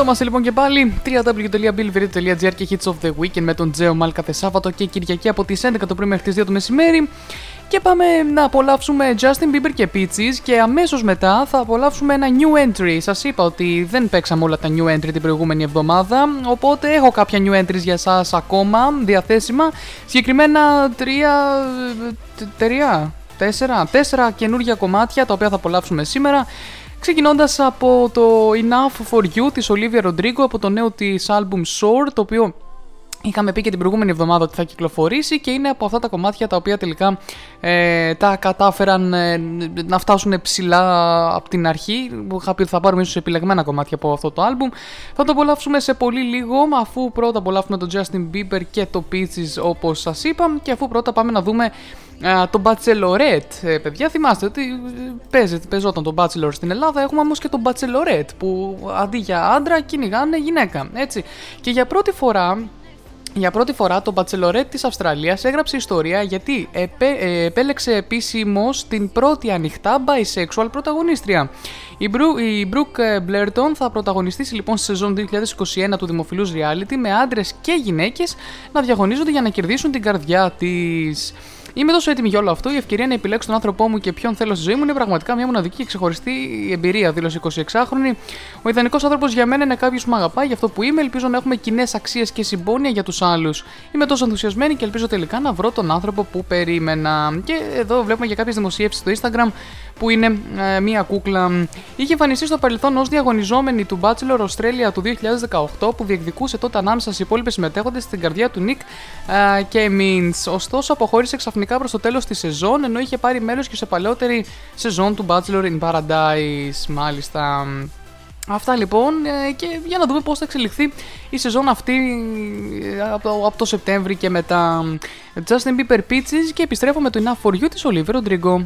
είμαστε λοιπόν και πάλι www.billverit.gr και Hits of the Weekend με τον Τζέο Μάλ κάθε Σάββατο και Κυριακή από τις 11 το πρωί μέχρι τις 2 το μεσημέρι και πάμε να απολαύσουμε Justin Bieber και Peaches και αμέσως μετά θα απολαύσουμε ένα new entry. Σας είπα ότι δεν παίξαμε όλα τα new entry την προηγούμενη εβδομάδα οπότε έχω κάποια new entries για εσάς ακόμα διαθέσιμα συγκεκριμένα τρία... τρία... Τέσσερα, τέσσερα καινούργια κομμάτια τα οποία θα απολαύσουμε σήμερα. Ξεκινώντας από το Enough for You της Olivia Rodrigo από το νέο της album Soar, το οποίο Είχαμε πει και την προηγούμενη εβδομάδα ότι θα κυκλοφορήσει και είναι από αυτά τα κομμάτια τα οποία τελικά ε, τα κατάφεραν ε, να φτάσουν ψηλά από την αρχή. Είχα πει ότι θα πάρουμε ίσως επιλεγμένα κομμάτια από αυτό το άλμπουμ. Θα το απολαύσουμε σε πολύ λίγο, αφού πρώτα απολαύσουμε τον Justin Bieber και το Peaches όπως σας είπα και αφού πρώτα πάμε να δούμε ε, το Bachelorette. Ε, παιδιά, θυμάστε ότι ε, παίζεται, παίζονταν το Bachelor στην Ελλάδα, έχουμε όμως και το Bachelorette που αντί για άντρα κυνηγάνε γυναίκα, έτσι. Και για πρώτη φορά για πρώτη φορά το Bachelorette της Αυστραλίας έγραψε ιστορία γιατί επέ, ε, επέλεξε επίσημος την πρώτη ανοιχτά bisexual πρωταγωνίστρια. Η, Μπρου, η Brooke Blairton θα πρωταγωνιστήσει λοιπόν στη σεζόν 2021 του δημοφιλούς reality με άντρες και γυναίκες να διαγωνίζονται για να κερδίσουν την καρδιά της. Είμαι τόσο έτοιμη για όλο αυτό. Η ευκαιρία να επιλέξω τον άνθρωπό μου και ποιον θέλω στη ζωή μου είναι πραγματικά μια μοναδική και ξεχωριστή εμπειρία, δήλωσε 26χρονη. Ο ιδανικός άνθρωπος για μένα είναι κάποιος που με αγαπάει για αυτό που είμαι. Ελπίζω να έχουμε κοινές αξίες και συμπόνια για τους άλλους. Είμαι τόσο ενθουσιασμένη και ελπίζω τελικά να βρω τον άνθρωπο που περίμενα. Και εδώ βλέπουμε για κάποιες δημοσίευσεις στο Instagram που είναι ε, μία κούκλα. Είχε εμφανιστεί στο παρελθόν ως διαγωνιζόμενη του Bachelor Australia του 2018 που διεκδικούσε τότε ανάμεσα στις υπόλοιπες συμμετέχοντες στην καρδιά του Nick ε, και Mintz. Ωστόσο, αποχώρησε ξαφνικά προς το τέλος της σεζόν ενώ είχε πάρει μέρο και σε παλαιότερη σεζόν του Bachelor in Paradise. Μάλιστα. Αυτά λοιπόν ε, και για να δούμε πώς θα εξελιχθεί η σεζόν αυτή ε, από το, από το Σεπτέμβρη και μετά. Justin Bieber Peaches και επιστρέφω με το Enough For You της Olivia Rodrigo.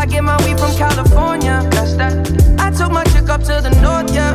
I get my weed from California. That's that. I took my chick up to the north. Yeah,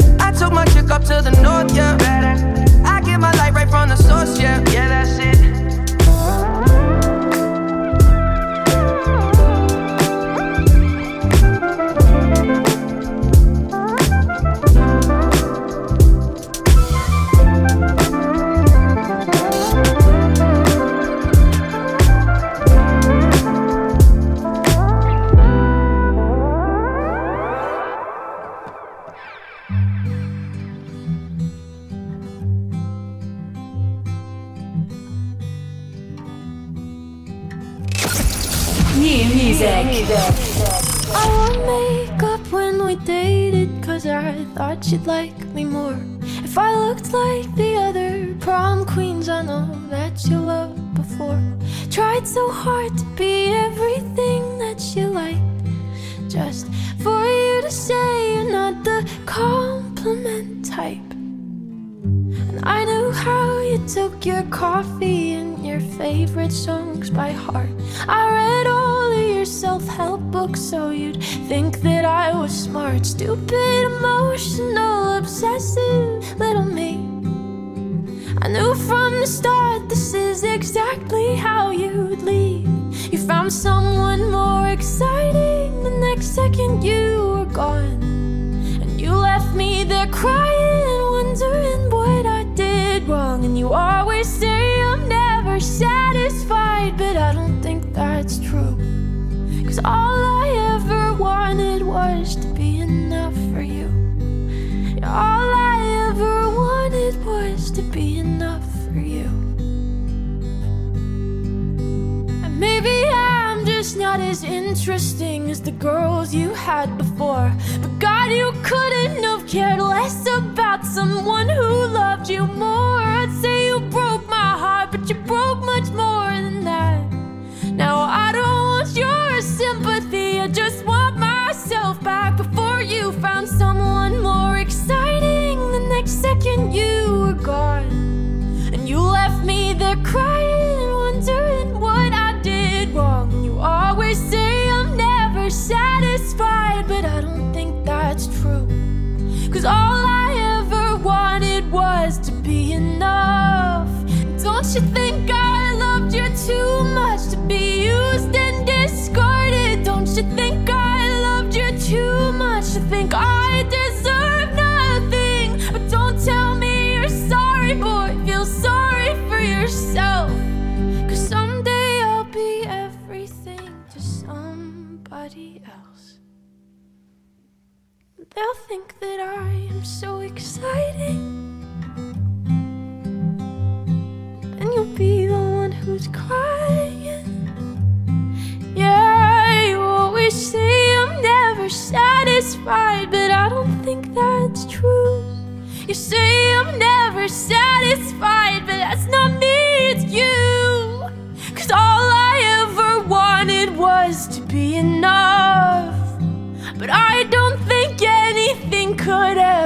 Took my chick up to the north, yeah. I get my light right from the source, yeah, yeah, that's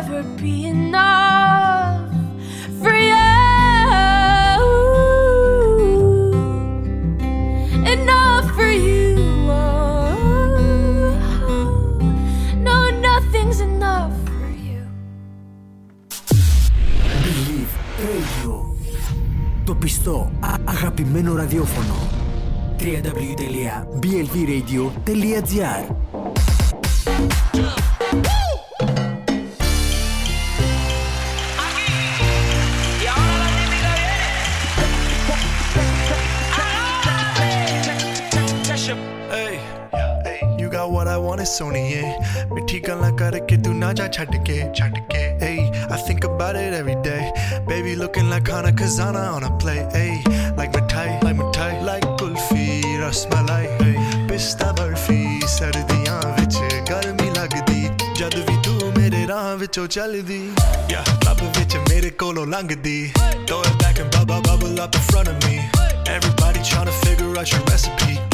could ever be enough for you. Enough for you. No, nothing's enough for you. Believe Radio. Το πιστό, α- αγαπημένο ραδιόφωνο. www.blvradio.gr got what I want is Sony, yeah. ਮਿੱਠੀ ਗੱਲਾਂ ਕਰਕੇ ਤੂੰ ਨਾ ਜਾ ਛੱਡ ਕੇ ਛੱਡ ਕੇ Hey, I think about it every day. Baby looking like Hana Kazana on a play. Hey, like mithai, like mithai, like kulfi, rasmalai. Hey, pista barfi, ਸਰਦੀਆਂ ਵਿੱਚ ਗਰਮੀ ਲੱਗਦੀ ਜਦ ਵੀ ਤੂੰ ਮੇਰੇ ਰਾਹ ਵਿੱਚੋਂ ਚੱਲਦੀ Yeah, ਲੱਭ ਵਿੱਚ ਮੇਰੇ ਕੋਲੋਂ ਲੰਘਦੀ Throw it back and bubble bubble up in front of me Everybody trying to figure out your recipe I'm just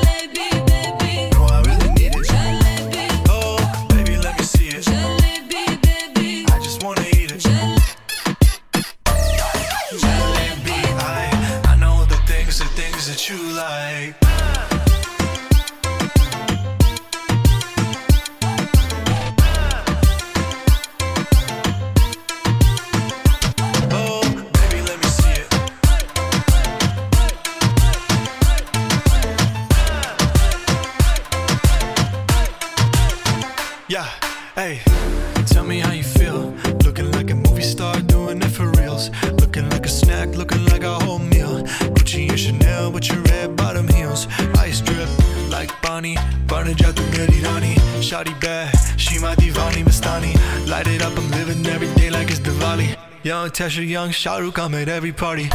Shawty bad, she my divani Mastani. Light it up, I'm living every day like it's Diwali. Young Tesha, young Shahrukh, I'm at every party.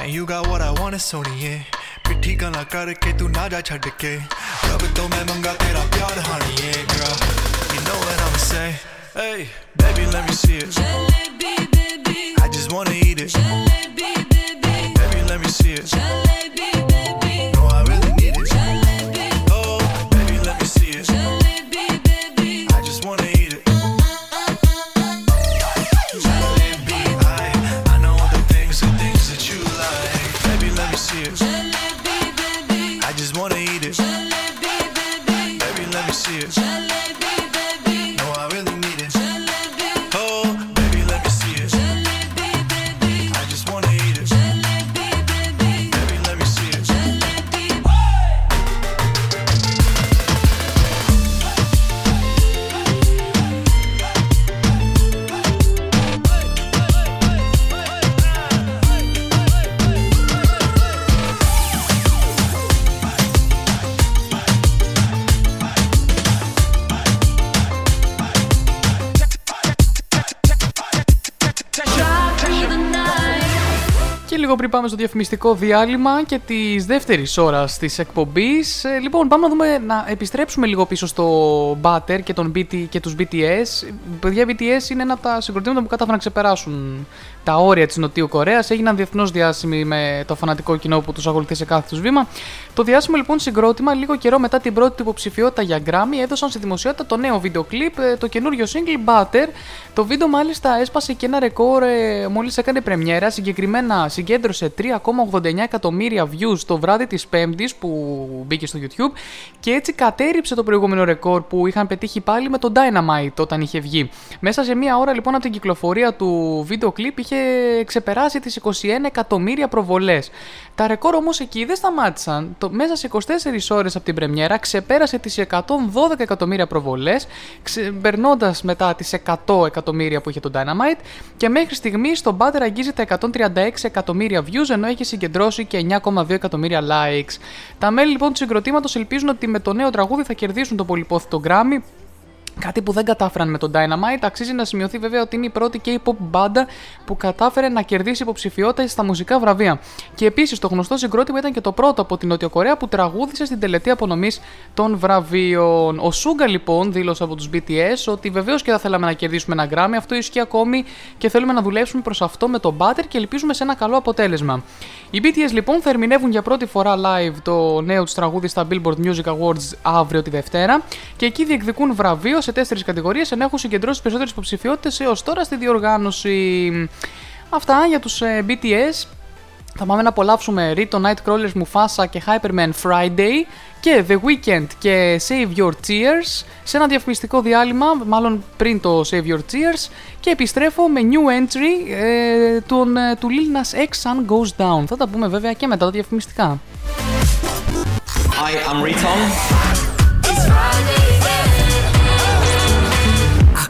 And you got what I want, it's Sony, yeah. ਮਿੱਠੀ ਗੱਲਾਂ ਕਰਕੇ ਤੂੰ ਨਾ ਜਾ ਛੱਡ ਕੇ ਰੱਬ ਤੋਂ ਮੈਂ ਮੰਗਾ ਤੇਰਾ ਪਿਆਰ ਹਾਣੀ yeah girl you know what I'ma say hey baby let me see it I just wanna eat it baby let me see it no Πριν πάμε στο διαφημιστικό διάλειμμα και της δεύτερης ώρας της εκπομπής. λοιπόν, πάμε να δούμε να επιστρέψουμε λίγο πίσω στο Butter και, τον BT, και τους BTS. Παιδιά, BTS είναι ένα από τα συγκροτήματα που κατάφεραν να ξεπεράσουν τα όρια της Νοτιού Κορέας. Έγιναν διεθνώς διάσημοι με το φανατικό κοινό που τους ακολουθεί σε κάθε τους βήμα. Το διάσημο λοιπόν συγκρότημα, λίγο καιρό μετά την πρώτη του υποψηφιότητα για Grammy, έδωσαν στη δημοσιότητα το νέο βίντεο κλιπ, το καινούριο single Butter. Το βίντεο μάλιστα έσπασε και ένα ρεκόρ ε, μόλις έκανε πρεμιέρα. Συγκεκριμένα συγκέντρωσε 3,89 εκατομμύρια views το βράδυ της Πέμπτης που μπήκε στο YouTube και έτσι κατέριψε το προηγούμενο ρεκόρ που είχαν πετύχει πάλι με το Dynamite όταν είχε βγει. Μέσα σε μία ώρα λοιπόν από την κυκλοφορία του βίντεο κλιπ είχε ξεπεράσει τις 21 εκατομμύρια προβολές. Τα ρεκόρ όμως εκεί δεν σταμάτησαν. Το, μέσα σε 24 ώρες από την πρεμιέρα ξεπέρασε τις 112 εκατομμύρια προβολές, ξεπερνώντα μετά τις 100 εκατομμύρια που είχε το Dynamite και μέχρι στιγμή στο Butter αγγίζει τα 136 εκατομμύρια views ενώ έχει συγκεντρώσει και 9,2 εκατομμύρια likes. Τα μέλη λοιπόν του συγκροτήματος ελπίζουν ότι με το νέο τραγούδι θα κερδίσουν το πολυπόθητο Grammy Κάτι που δεν κατάφεραν με τον Dynamite. Αξίζει να σημειωθεί βέβαια ότι είναι η πρώτη K-pop μπάντα που κατάφερε να κερδίσει υποψηφιότητα στα μουσικά βραβεία. Και επίσης το γνωστό συγκρότημα ήταν και το πρώτο από την Νότια Κορέα που τραγούδισε στην τελετή απονομής των βραβείων. Ο Σούγκα λοιπόν δήλωσε από τους BTS ότι βεβαίως και θα θέλαμε να κερδίσουμε ένα Grammy. Αυτό ισχύει ακόμη και θέλουμε να δουλέψουμε προς αυτό με τον Butter και ελπίζουμε σε ένα καλό αποτέλεσμα. Οι BTS λοιπόν θα ερμηνεύουν για πρώτη φορά live το νέο τους τραγούδι στα Billboard Music Awards αύριο τη Δευτέρα και εκεί διεκδικούν βραβείο σε τέσσερις κατηγορίες ενώ έχουν συγκεντρώσει περισσότερες υποψηφιότητες έως τώρα στη διοργάνωση. Αυτά για τους BTS. Θα πάμε να απολαύσουμε Rito Nightcrawlers Mufasa και Hyperman Friday και The Weeknd και Save Your Tears σε ένα διαφημιστικό διάλειμμα, μάλλον πριν το Save Your Tears και επιστρέφω με new entry ε, τον, ε, του Lil Nas X Sun Goes Down. Θα τα πούμε βέβαια και μετά τα διαφημιστικά. Hi, I'm Riton.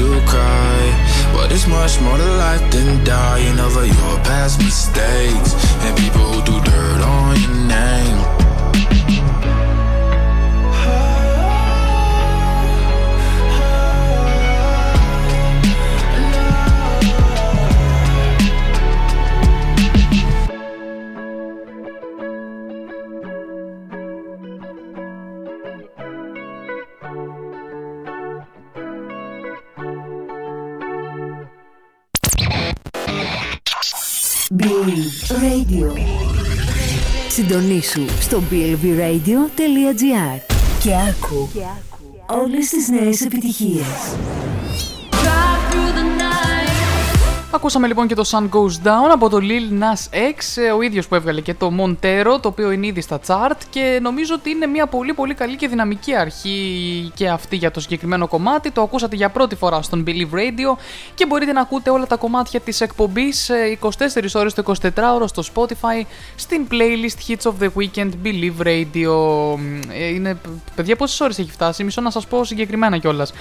to cry, but it's much more to life than dying over your past mistakes and people who do dirt on your name. Συντονίσου στο belleviradio.gr και άκου όλες τις νέες επιτυχίες. Ακούσαμε λοιπόν και το Sun Goes Down από το Lil Nas X, ε, ο ίδιος που έβγαλε και το Montero, το οποίο είναι ήδη στα chart και νομίζω ότι είναι μια πολύ πολύ καλή και δυναμική αρχή και αυτή για το συγκεκριμένο κομμάτι. Το ακούσατε για πρώτη φορά στον Believe Radio και μπορείτε να ακούτε όλα τα κομμάτια της εκπομπής ε, 24 ώρες το 24ωρο στο Spotify στην playlist Hits of the Weekend Believe Radio. Ε, Είναι, παιδιά πόσες ώρες έχει φτάσει, μισό να σας πω συγκεκριμένα κιόλας.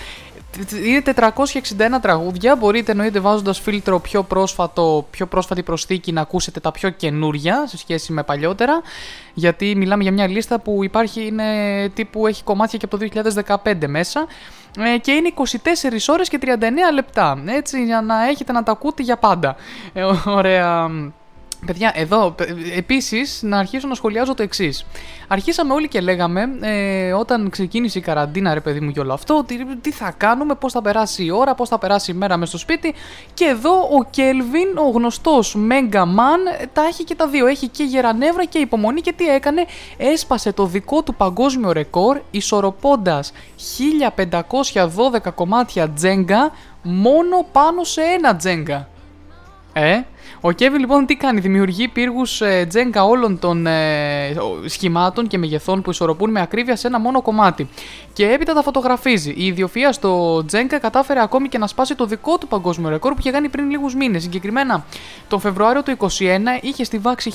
Είναι 461 τραγούδια. Μπορείτε εννοείται βάζοντας φίλτρο πιο, πρόσφατο, πιο πρόσφατη προσθήκη να ακούσετε τα πιο καινούρια σε σχέση με παλιότερα. Γιατί μιλάμε για μια λίστα που υπάρχει, είναι τύπου έχει κομμάτια και από το 2015 μέσα. Ε, και είναι 24 ώρες και 39 λεπτά. Έτσι, για να έχετε να τα ακούτε για πάντα. Ε, ωραία. Παιδιά, εδώ επίσης να αρχίσω να σχολιάζω το εξής. Αρχίσαμε όλοι και λέγαμε ε, όταν ξεκίνησε η καραντίνα, ρε παιδί μου, και όλο αυτό, ότι τι θα κάνουμε, πώς θα περάσει η ώρα, πώς θα περάσει η μέρα μες στο σπίτι. Και εδώ ο Κέλβιν, ο γνωστός Mega Man, τα έχει και τα δύο. Έχει και γερανεύρα και υπομονή. Και τι έκανε, έσπασε το δικό του παγκόσμιο ρεκόρ, ισορροπώντας 1512 κομμάτια τζέγκα μόνο πάνω σε ένα τζέγκα. Ε, ο Κέβιν λοιπόν τι κάνει, δημιουργεί πύργους ε, τζέγκα όλων των ε, σχημάτων και μεγεθών που ισορροπούν με ακρίβεια σε ένα μόνο κομμάτι. Και έπειτα τα φωτογραφίζει. Η ιδιοφία στο τζέγκα κατάφερε ακόμη και να σπάσει το δικό του παγκόσμιο ρεκόρ που είχε κάνει πριν λίγους μήνες. Συγκεκριμένα, τον Φεβρουάριο του 2021 είχε στιβάξει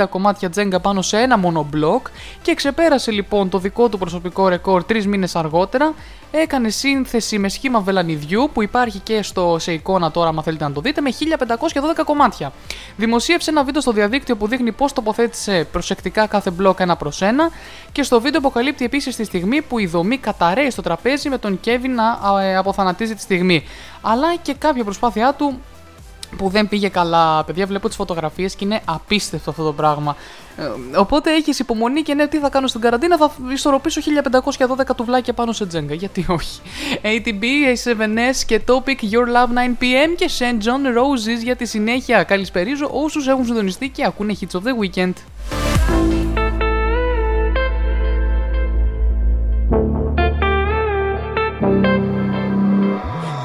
1150 κομμάτια τζέγκα πάνω σε ένα μόνο μπλοκ και ξεπέρασε λοιπόν το δικό του προσωπικό ρεκόρ τρεις μήνες αργότερα. Έκανε σύνθεση με σχήμα βελανιδιού που υπάρχει και στο, σε εικόνα τώρα, αν θέλετε να το δείτε, με 1512 12 κομμάτια. Δημοσίευσε ένα βίντεο στο διαδίκτυο που δείχνει πώς τοποθέτησε προσεκτικά κάθε μπλοκ ένα προς ένα και στο βίντεο αποκαλύπτει επίσης τη στιγμή που η δομή καταραίει στο τραπέζι με τον Κέβιν να α, ε, αποθανατίζει τη στιγμή. Αλλά και κάποια προσπάθειά του που δεν πήγε καλά. Παιδιά, βλέπω τις φωτογραφίες και είναι απίστευτο αυτό το πράγμα. Ε, οπότε έχεις υπομονή και ναι, τι θα κάνω στην καραντίνα, θα ισορροπήσω 1512 τουβλάκια πάνω σε τζέγκα. Γιατί όχι. ATB, A7S και Topic Your Love 9pm και St. John Roses για τη συνέχεια. Καλησπερίζω όσους έχουν συντονιστεί και ακούνε Hits of the Weekend.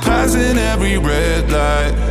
Passing every red light.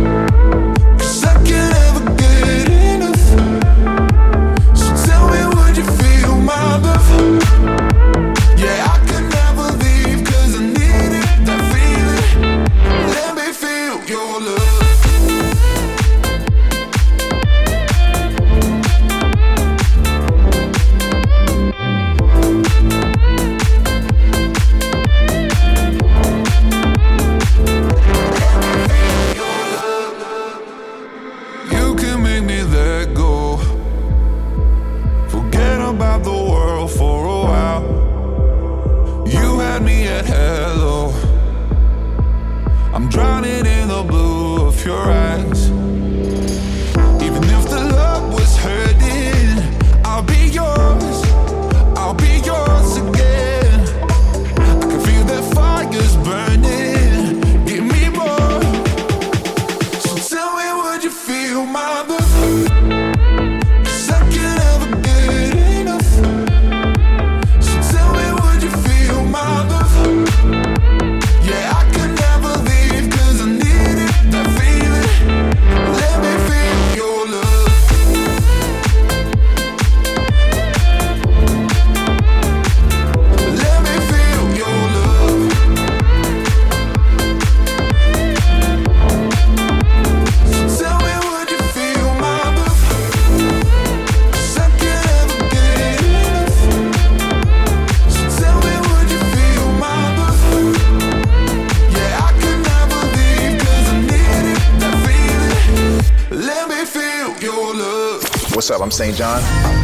At hello. I'm drowning in the blue of your eyes. Up? I'm St. John.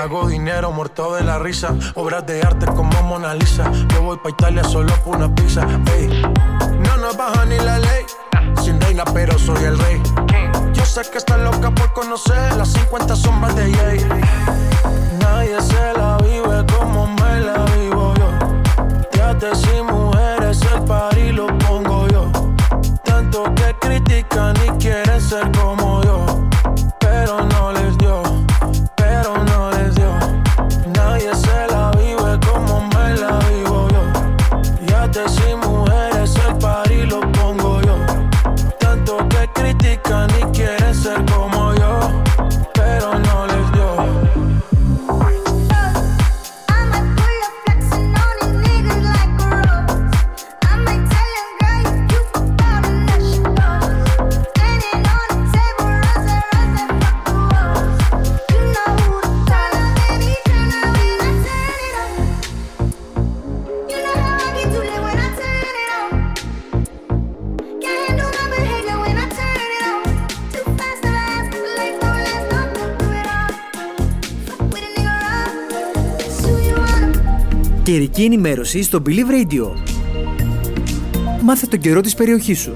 Hago dinero muerto de la risa. Obras de arte como Mona Lisa. Yo voy pa' Italia solo por una pizza. Ey. No nos baja ni la ley. Sin reina, pero soy el rey. Yo sé que está loca por conocer las 50 sombras de Jay. Nadie se la vive como me la vivo Καιρική ενημέρωση στο Believe Radio. Μάθε τον καιρό της περιοχής σου.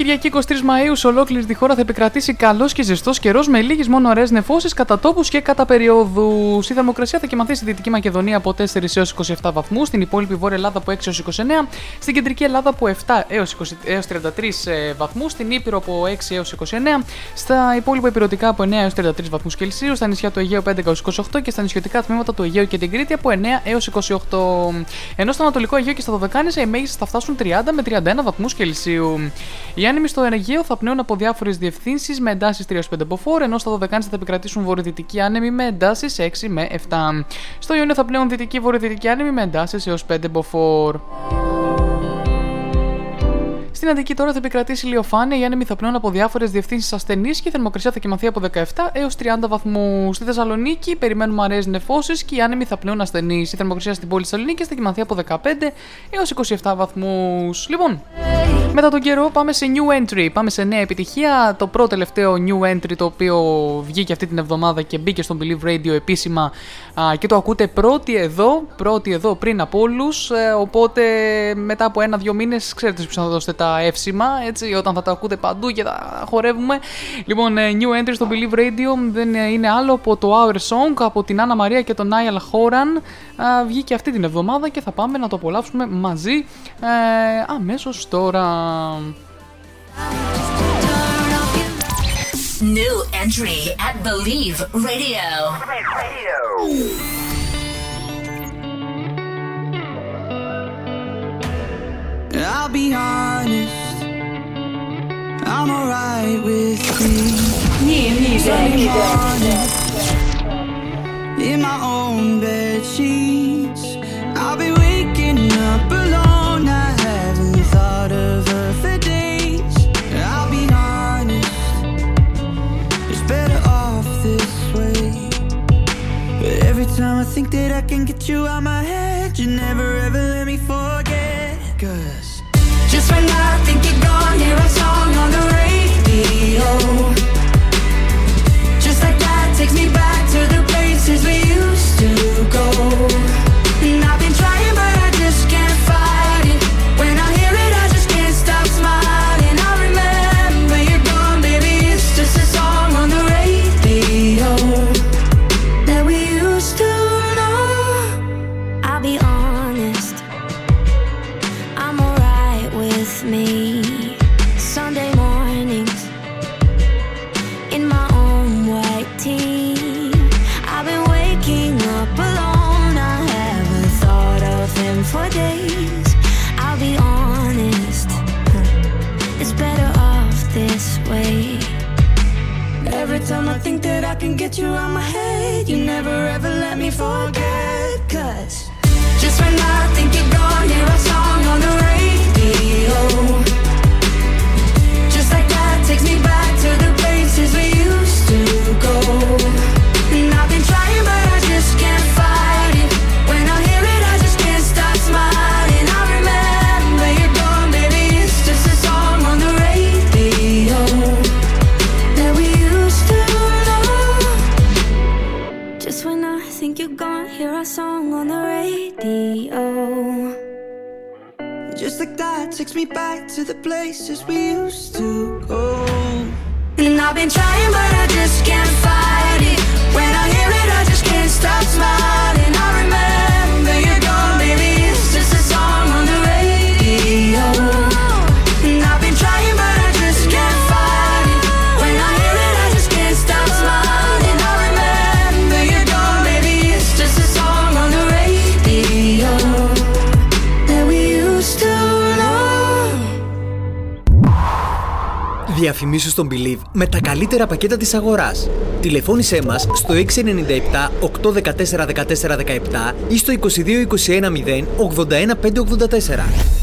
Κυριακή 23 Μαου σε ολόκληρη τη χώρα θα επικρατήσει καλός και ζεστός καιρός με λίγες μόνο ωραίες νεφώσεις κατά τόπους και κατά περιόδους. Η θερμοκρασία θα κοιμαθεί στη Δυτική Μακεδονία από 4 έως 27 βαθμούς, στην υπόλοιπη Βόρεια Ελλάδα από 6 έως 29, στην Κεντρική Ελλάδα από 7 έως 33 βαθμούς, στην Ήπειρο από 6 έως 29, στα υπόλοιπα υπηρετικά από 9 έως 33 βαθμούς Κελσίου, στα νησιά του Αιγαίου 5 έως 28 και στα νησιωτικά τμήματα του Αιγαίου και την Κρήτη από 9 έως 28. Ενώ στο Ανατολικό Αιγαίο και στα Δωδεκάνησα οι μέγιστε θα φτάσουν 30 με 31 βαθμούς Κελσίου. Οι άνεμοι στο Αιγαίο θα πνέουν από διάφορες διευθύνσεις με εντάσεις 3-5 μποφόρ, ενώ στα Δωδεκάνησα θα επικρατήσουν βορειοδυτικοί άνεμοι με εντάσεις 6 με 7. Στο Ιόνιο θα πνέουν δυτικοί βορειοδυτικοί άνεμοι με εντάσεις έως 5 μποφόρ. Στην Αντική τώρα θα επικρατήσει ηλιοφάνεια. Οι άνεμοι θα πνέουν από διάφορες διευθύνσεις ασθενείς και η θερμοκρασία θα κοιμαθεί από 17 έως 30 βαθμούς. Στη Θεσσαλονίκη περιμένουμε αραιές νεφώσεις και οι άνεμοι θα πνέουν ασθενείς. Η θερμοκρασία στην πόλη Θεσσαλονίκη θα κοιμαθεί από 15 έως 27 βαθμούς. Λοιπόν, μετά τον καιρό πάμε σε new entry. Πάμε σε νέα επιτυχία. Το πρώτο τελευταίο new entry το οποίο βγήκε αυτή την εβδομάδα και μπήκε στον Believe Radio επίσημα α, και το ακούτε πρώτοι εδώ, πρώτοι εδώ πριν από όλους. οπότε μετά από ένα-δύο μήνες ξέρετε ποιο θα δώσετε τα εύσημα, έτσι, όταν θα τα ακούτε παντού και τα χορεύουμε. Λοιπόν, ε, new entry στο Believe Radio δεν είναι άλλο από το Our Song από την Άννα Μαρία και τον Νάιαλ Χόραν. Βγήκε αυτή την εβδομάδα και θα πάμε να το απολαύσουμε μαζί ε, αμέσως τώρα. New entry at Believe Radio. Radio. I'll be honest, I'm alright with me. Sunday morning, in my own bed sheets. I'll be waking up alone. I think that I can get you out my head, you never ever let me forget. Cause just when I think you're gone, hear a song on the radio. Think that I can get you out my head, you never ever let me forget. Cause just when I think you're gone, hear a song on the radio. Takes me back to the places we used to go. And I've been trying, but I just can't fight it. When I hear it, I just can't stop smiling. I remember you're gone, Διαφημίσου στον Believe με τα καλύτερα πακέτα της αγοράς. Τηλεφώνησέ μας στο 697 814 14 17 ή στο 22 21 0 81 584.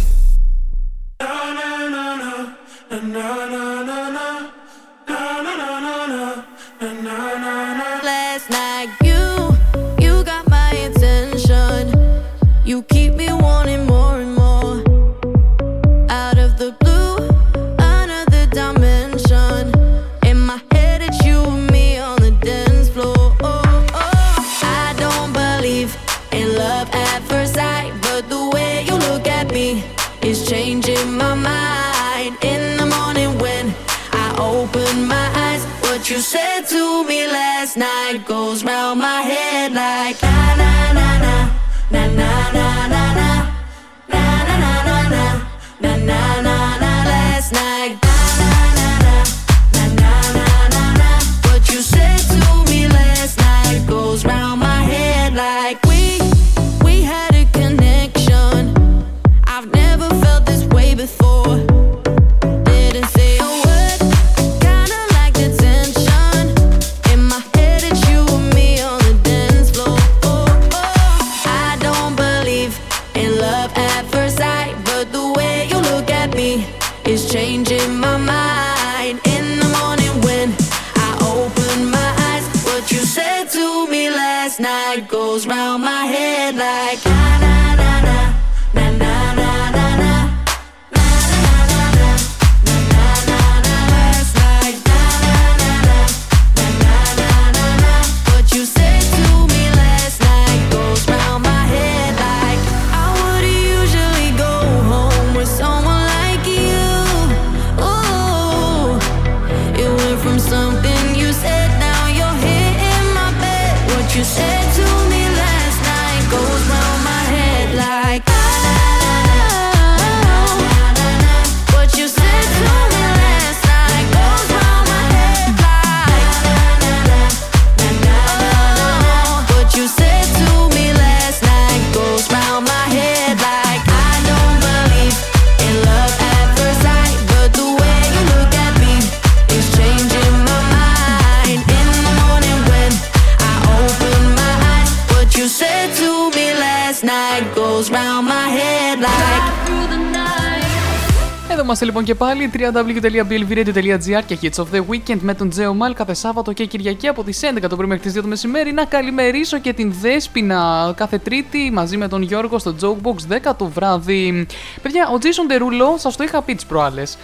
Και πάλι www.blvradio.gr και Hits of the Weekend με τον Τζέο Μάλ κάθε Σάββατο και Κυριακή από τις 11 το πρωί μέχρι τις 2 το μεσημέρι. Να καλημερίσω και την Δέσποινα κάθε Τρίτη μαζί με τον Γιώργο στο Jokebox 10 το βράδυ. Παιδιά, ο Jason Derulo σας το είχα πει τις προάλλες.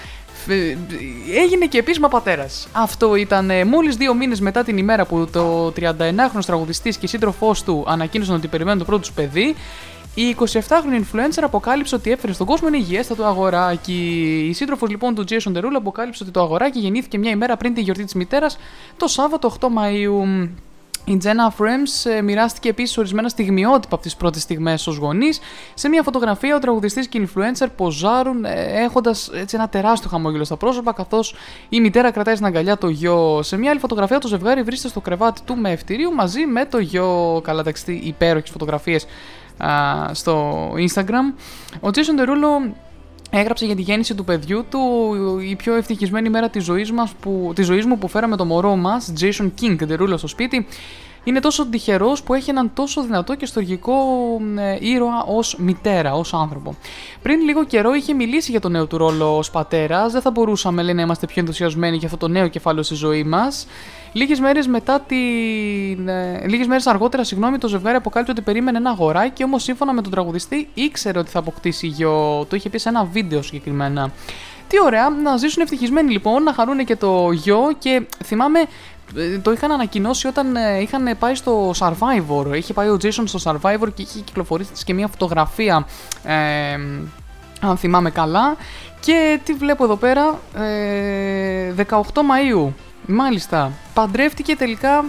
Ε, Έγινε και επίσημα πατέρας. Αυτό ήταν ε, μόλις δύο μήνες μετά την ημέρα που το 39χρονο τραγουδιστής και σύντροφός του ανακοίνωσαν ότι περιμένουν το πρώτο τους παιδί. Η 27χρονη influencer αποκάλυψε ότι έφερε στον κόσμο ένα υγιέστατο αγοράκι. Η σύντροφος λοιπόν του Jason Derulo αποκάλυψε ότι το αγοράκι γεννήθηκε μια ημέρα πριν τη γιορτή της μητέρας, το Σάββατο 8 Μαου. Η Jenna Frames ε, μοιράστηκε επίσης ορισμένα στιγμιότυπα από τις πρώτες στιγμές ως γονείς. Σε μια φωτογραφία, ο τραγουδιστής και η influencer ποζάρουν έχοντας ένα τεράστιο χαμόγελο στα πρόσωπα, καθώς η μητέρα κρατάει στην αγκαλιά το γιο. Σε μια άλλη φωτογραφία, το ζευγάρι βρίσκεται στο κρεβάτι του με ευτηρίου μαζί με το γιο. Καλά, ταξιτή, υπέροχες φωτογραφίες στο Instagram. Ο Jason Derulo έγραψε για τη γέννηση του παιδιού του η πιο ευτυχισμένη μέρα της ζωής, μας που, της ζωής μου που φέραμε το μωρό μας, Jason King Derulo στο σπίτι. Είναι τόσο τυχερός που έχει έναν τόσο δυνατό και στοργικό ε, ήρωα ως μητέρα, ως άνθρωπο. Πριν λίγο καιρό είχε μιλήσει για το νέο του ρόλο ως πατέρας, δεν θα μπορούσαμε λέει, να είμαστε πιο ενθουσιασμένοι για αυτό το νέο κεφάλαιο στη ζωή μας. Λίγες μέρες, μετά την... ε, λίγες μέρες αργότερα, συγγνώμη, το ζευγάρι αποκάλυψε ότι περίμενε ένα αγοράκι, όμως σύμφωνα με τον τραγουδιστή ήξερε ότι θα αποκτήσει γιο. Το είχε πει σε ένα βίντεο συγκεκριμένα. Τι ωραία, να ζήσουν ευτυχισμένοι λοιπόν, να χαρούν και το γιο και θυμάμαι ε, το είχαν ανακοινώσει όταν ε, είχαν πάει στο Survivor. Είχε πάει ο Jason στο Survivor και είχε κυκλοφορήσει και μια φωτογραφία. Ε, αν θυμάμαι καλά. Και τι βλέπω εδώ πέρα. Ε, 18 Μαΐου. Μάλιστα. Παντρεύτηκε τελικά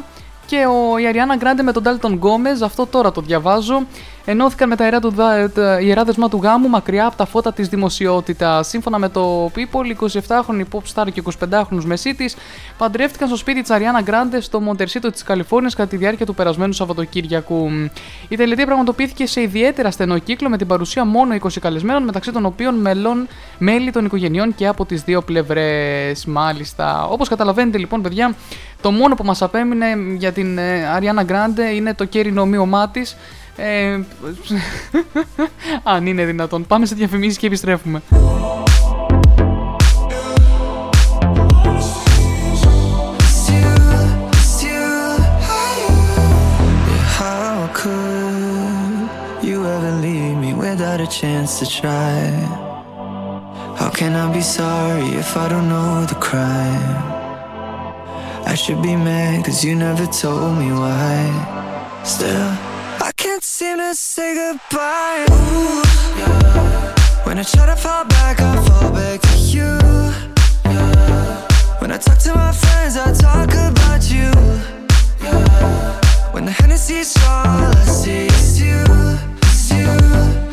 και ο, η Αριάννα Γκράντε με τον Ντάλτον Γκόμεζ. Αυτό τώρα το διαβάζω. Ενώθηκαν με τα ιερά, του, δα- τα ιερά δεσμά του γάμου μακριά από τα φώτα της δημοσιότητας. Σύμφωνα με το People, 27χρονη pop star και 25χρονο μεσίτης παντρεύτηκαν στο σπίτι της Αριάννα Γκράντε στο Μοντερσίτο της Καλιφόρνιας κατά τη διάρκεια του περασμένου Σαββατοκύριακου. Η τελετή πραγματοποιήθηκε σε ιδιαίτερα στενό κύκλο με την παρουσία μόνο 20 καλεσμένων, μεταξύ των οποίων μελών, μέλη των οικογενειών και από τις δύο πλευρές. Μάλιστα. Όπως καταλαβαίνετε λοιπόν, παιδιά, το μόνο που μας απέμεινε για την ε, Αριάννα Γκράντε είναι το κέρινο ομοίωμά της. Ε, αν είναι δυνατόν. Πάμε σε διαφημίσεις και επιστρέφουμε. How could you ever leave me without a chance to try? How can I be sorry if I don't know the crime? I should be mad cause you never told me why. Still, I can't seem to say goodbye. Ooh, yeah. When I try to fall back, I fall back to you. Yeah. When I talk to my friends, I talk about you. Yeah. When the Hennessy's all I see is you, you.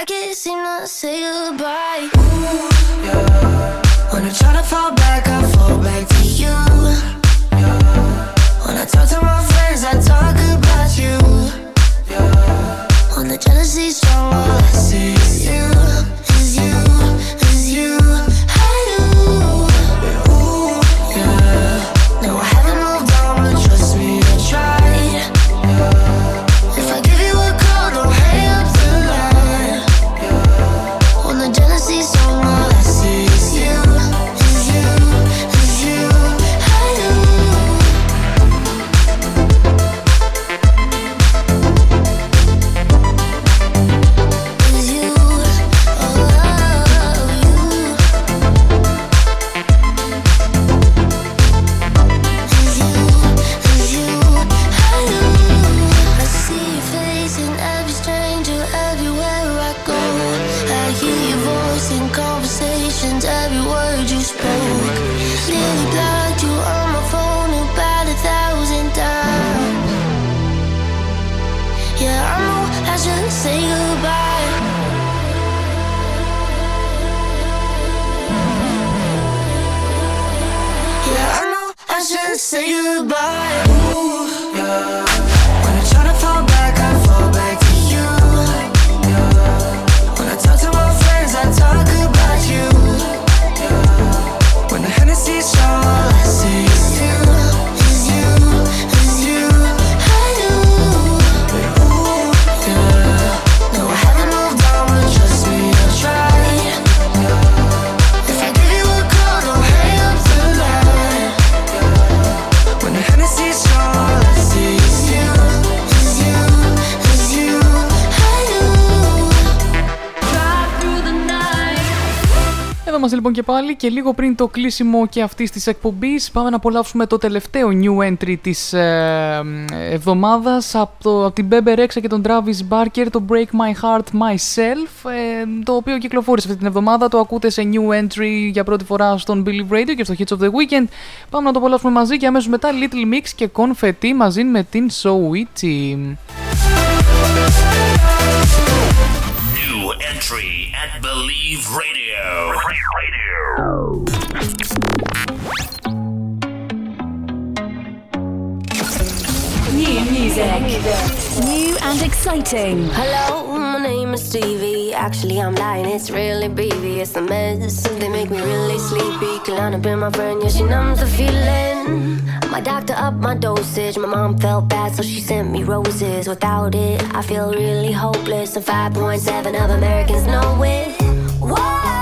I can't seem to say goodbye. Ooh, Yeah. When I try to fall back, I fall back to you. Yeah. When I talk to my friends, I talk about you. Yeah. When the jealousy's strong, all I see is you, είμαστε λοιπόν και πάλι και λίγο πριν το κλείσιμο και αυτής της εκπομπής πάμε να απολαύσουμε το τελευταίο new entry της ε, εβδομάδας από, το, από την Bebe Rexha και τον Travis Barker, το Break My Heart Myself, ε, το οποίο κυκλοφόρησε αυτή την εβδομάδα. Το ακούτε σε new entry για πρώτη φορά στον Billy Radio και στο Hits of the Weekend. Πάμε να το απολαύσουμε μαζί και αμέσως μετά Little Mix και Confetti μαζί με την So Witchy. Entry at Believe Radio. New music. New and exciting. Hello, my name is Stevie. Actually, I'm lying, it's really baby. It's a mess. They make me really sleepy. Kalana been my friend, yeah, she numbs the feeling. My doctor upped my dosage. My mom felt bad, so she sent me roses. Without it, I feel really hopeless. And 5.7 of Americans know it. Whoa,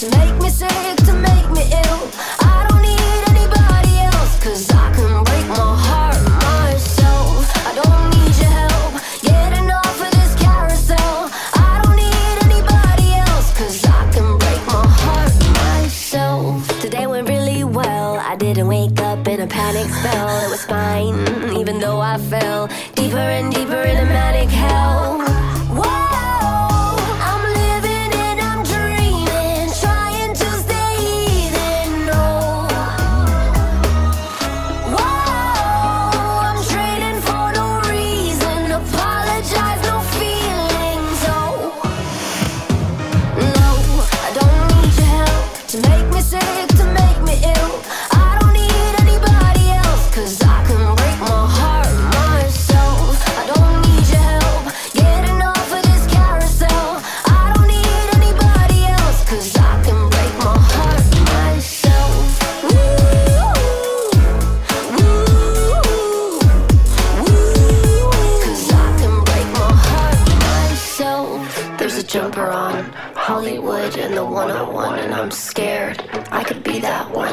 to make me sick, to make me ill. I don't need anybody else, cause I can break my heart myself. I don't need your help of this carousel. I don't need anybody else, cause I can break my heart myself. Today went really well. I didn't wake up in a panic spell. That one,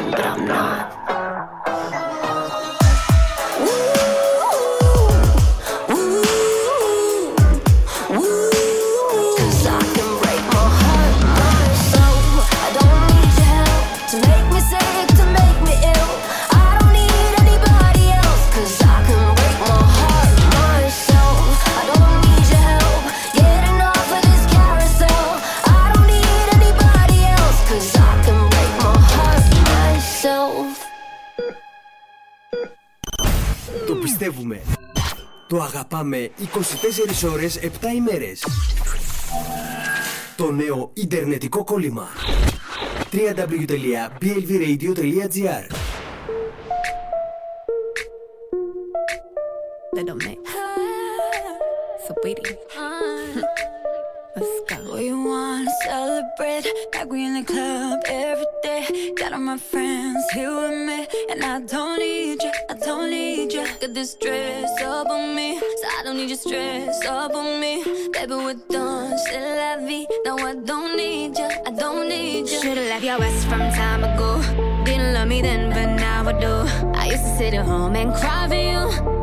Το αγαπάμε 24 ώρες 7 ημέρες. Το νέο Ιντερνετικό κόλλημα. www.blvradio.gr They don't make. So pretty. Let's go. Wanna celebrate like we in the club every day. Got all my friends here with me, and I don't need you, I don't need you. Got this dress up on me, so I don't need your stress up on me. Baby, we're done, c'est la vie. No, I don't need you, I don't need you. Should've left your ass from time ago. Didn't love me then, but now I do. I used to sit at home and cry for you.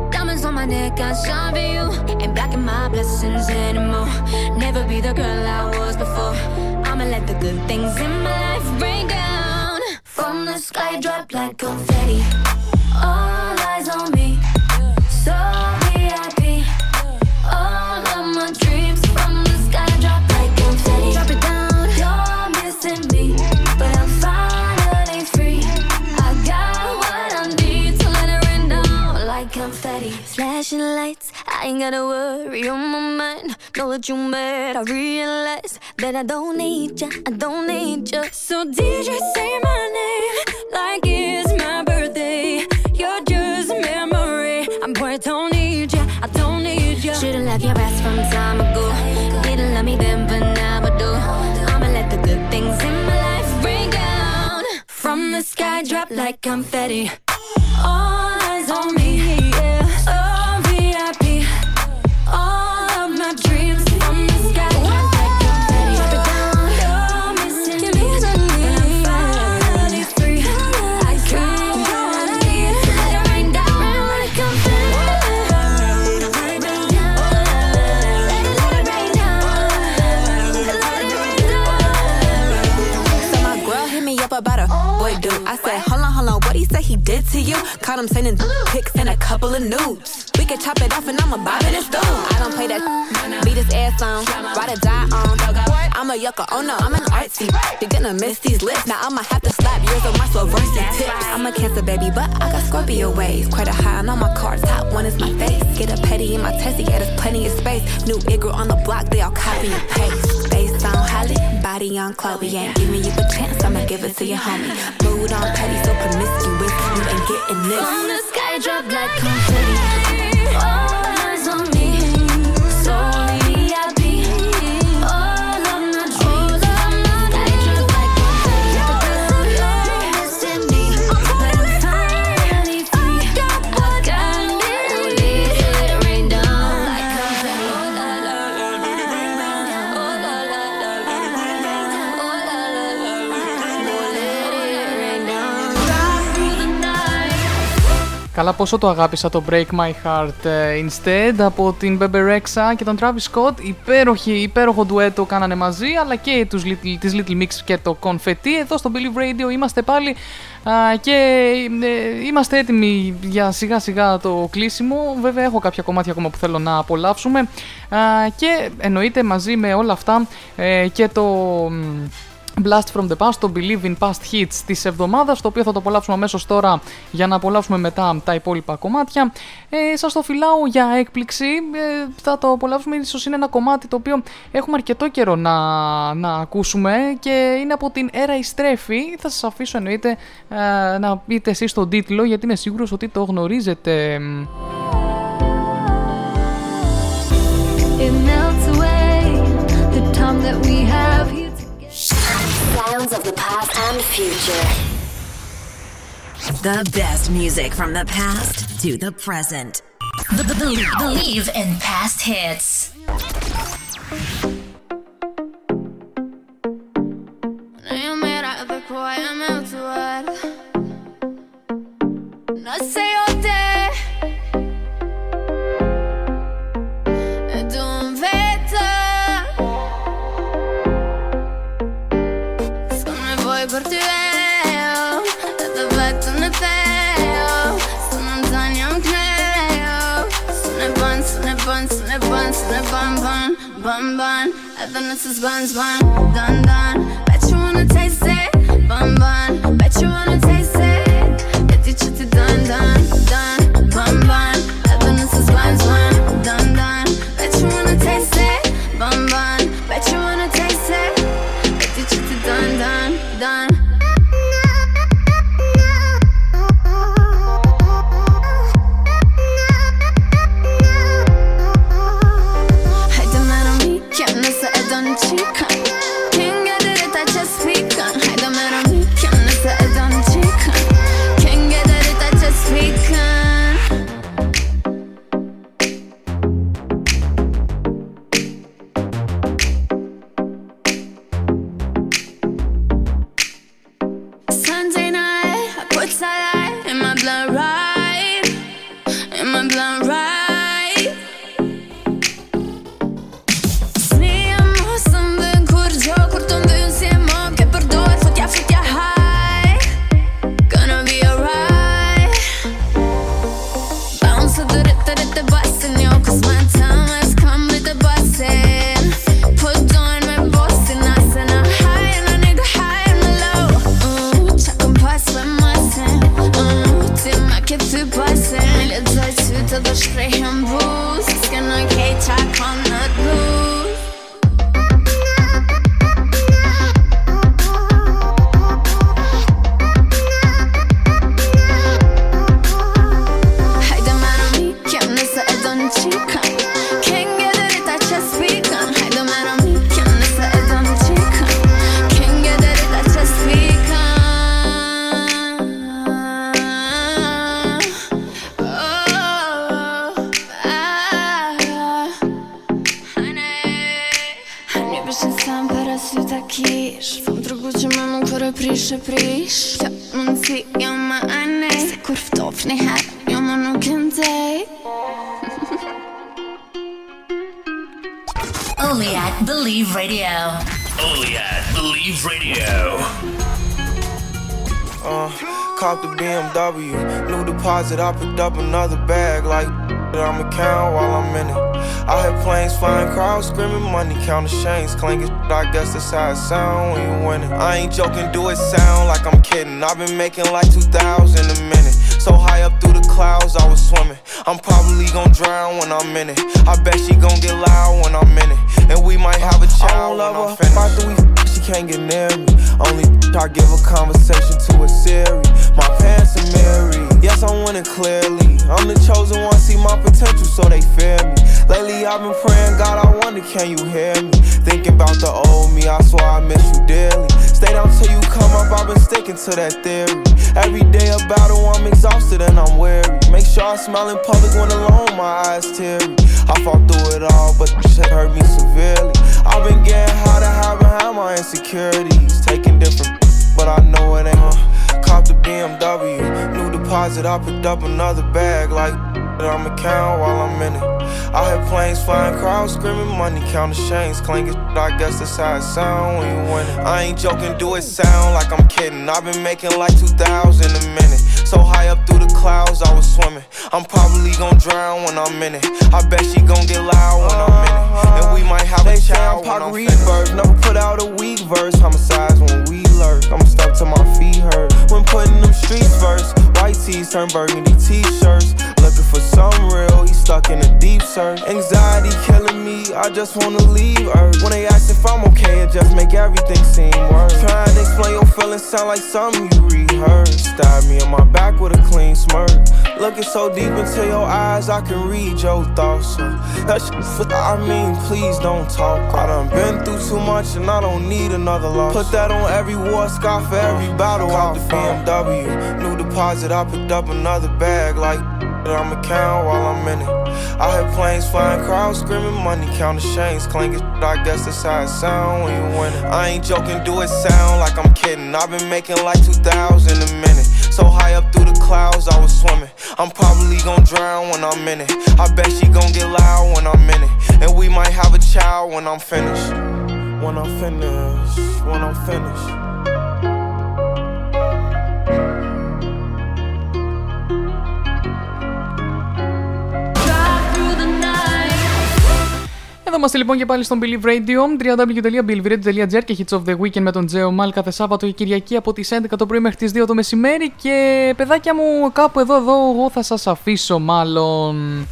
Neck, I shine for you. Ain't blocking my blessings anymore. Never be the girl I was before. I'ma let the good things in my life rain down. From the sky, drop like confetti. All eyes on me. So ain't gotta worry on my mind. Know that you mad, I realize that I don't need ya, I don't need ya. So DJ say my name like it's my birthday. You're just a memory. I'm poor, I don't need ya, I don't need ya. Should've left your ass from time ago. Didn't love me then, but now I do. I'ma let the good things in my life rain down. From the sky, drop like confetti. All eyes on me, did to you? Caught him sending pics and a couple of nudes. We could chop it off and I'ma bob in his. I don't play that beat his ass on, ride or die on. I'm a yucca, oh no, I'm an artsy. You're gonna miss these lips, now I'ma have to slap yours on my subversive tips. I'm a cancer baby, but I got Scorpio waves. Quite a high on all my cards, top one is my face. Get a petty in my testy, yeah, there's plenty of space. New Igor on the block, they all copy and paste. Body on Chloe. Ain't giving you a chance, I'ma give it to your homie. Mood on petty, so promiscuous, you ain't getting this. From the sky drop like confetti. All Καλά πόσο το αγάπησα το Break My Heart ε, Instead από την Bebe Rexha και τον Travis Scott. Υπέροχη, υπέροχο ντουέτο κάνανε μαζί, αλλά και τους Little, τις Little Mix και το Confetti. Εδώ στο Believe Radio είμαστε πάλι α, και ε, είμαστε έτοιμοι για σιγά σιγά το κλείσιμο. Βέβαια έχω κάποια κομμάτια ακόμα που θέλω να απολαύσουμε α, και εννοείται μαζί με όλα αυτά ε, και το... μ, Blast from the Past, το Believe in Past Hits της εβδομάδας, το οποίο θα το απολαύσουμε αμέσως τώρα για να απολαύσουμε μετά τα υπόλοιπα κομμάτια. Ε, σας το φυλάω για έκπληξη, ε, θα το απολαύσουμε, ίσως είναι ένα κομμάτι το οποίο έχουμε αρκετό καιρό να, να ακούσουμε και είναι από την Έρα η Στρέφη. Θα σας αφήσω εννοείται ε, να πείτε εσείς τον τίτλο γιατί είμαι σίγουρος ότι το γνωρίζετε. It melts away the time that we have here Sounds of the past and future. The best music from the past to the present. Believe, in past hits. Menar över på band, band Även this is buns, bun, done, done Bet you wanna taste it, bun, bun I guess that's how it sound you winning. I ain't joking, do it sound like I'm kidding. I've been making like 2,000 a minute. So high up through the clouds, I was swimming. I'm probably gonna drown when I'm in it. I bet she gon' get loud when I'm in it. And we might have a child when I'm finished. After we f- she can't get near smile in public when alone, my eyes teary. I fought through it all, but this shit hurt me severely. I've been getting high to hide behind my insecurities. Taking different, but I know it ain't. Uh, cop the BMW, new deposit. I picked up another bag like that I'ma count while I'm in it. I hear planes flying, crowds screaming, money counting chains clanking. I guess that's how it sound when you win it. I ain't joking, do it sound like I'm kidding. I've been making like 2,000 a minute. So high up through the clouds, I was swimming. I'm probably gonna drown when I'm in it. I bet she gon' get loud when I'm in it. And we might have a child when I'm finished. Never put out a weak verse. Homicides when we lurk. I'm stuck to my feet hurt. When putting them streets first. White tees turn burgundy t-shirts. Looking for some real, he stuck in a deep search. Anxiety killing me, I just wanna leave Earth. When they ask if I'm okay, it just make everything seem worse. Trying to explain your feelings sound like something you rehearsed. Stab me in my back with a clean smirk. Looking so deep into your eyes, I can read your thoughts. So that shit, I mean, please don't talk. I done been through too much and I don't need another loss. Put that on every war scar for every battle. Cop the BMW, new deposit. I picked up another bag like I'ma count while I'm in it. I hear planes flying, crowds screaming, money counting chains clanking. I guess that's how it sound when you win. I ain't joking, do it sound like I'm kidding. I've been making like 2,000 a minute. So high up through the clouds, I was swimming. I'm probably gonna drown when I'm in it. I bet she gonna get loud when I'm in it. And we might have a child when I'm finished. When I'm finished, when I'm finished. Εδώ είμαστε λοιπόν και πάλι στον Believe Radio, www.believeradio.gr και Hits of the Weekend με τον Τζέο Μάλ κάθε Σάββατο και Κυριακή από τις 11 το πρωί μέχρι τις 2 το μεσημέρι και παιδάκια μου κάπου εδώ, εδώ εγώ θα σας αφήσω μάλλον.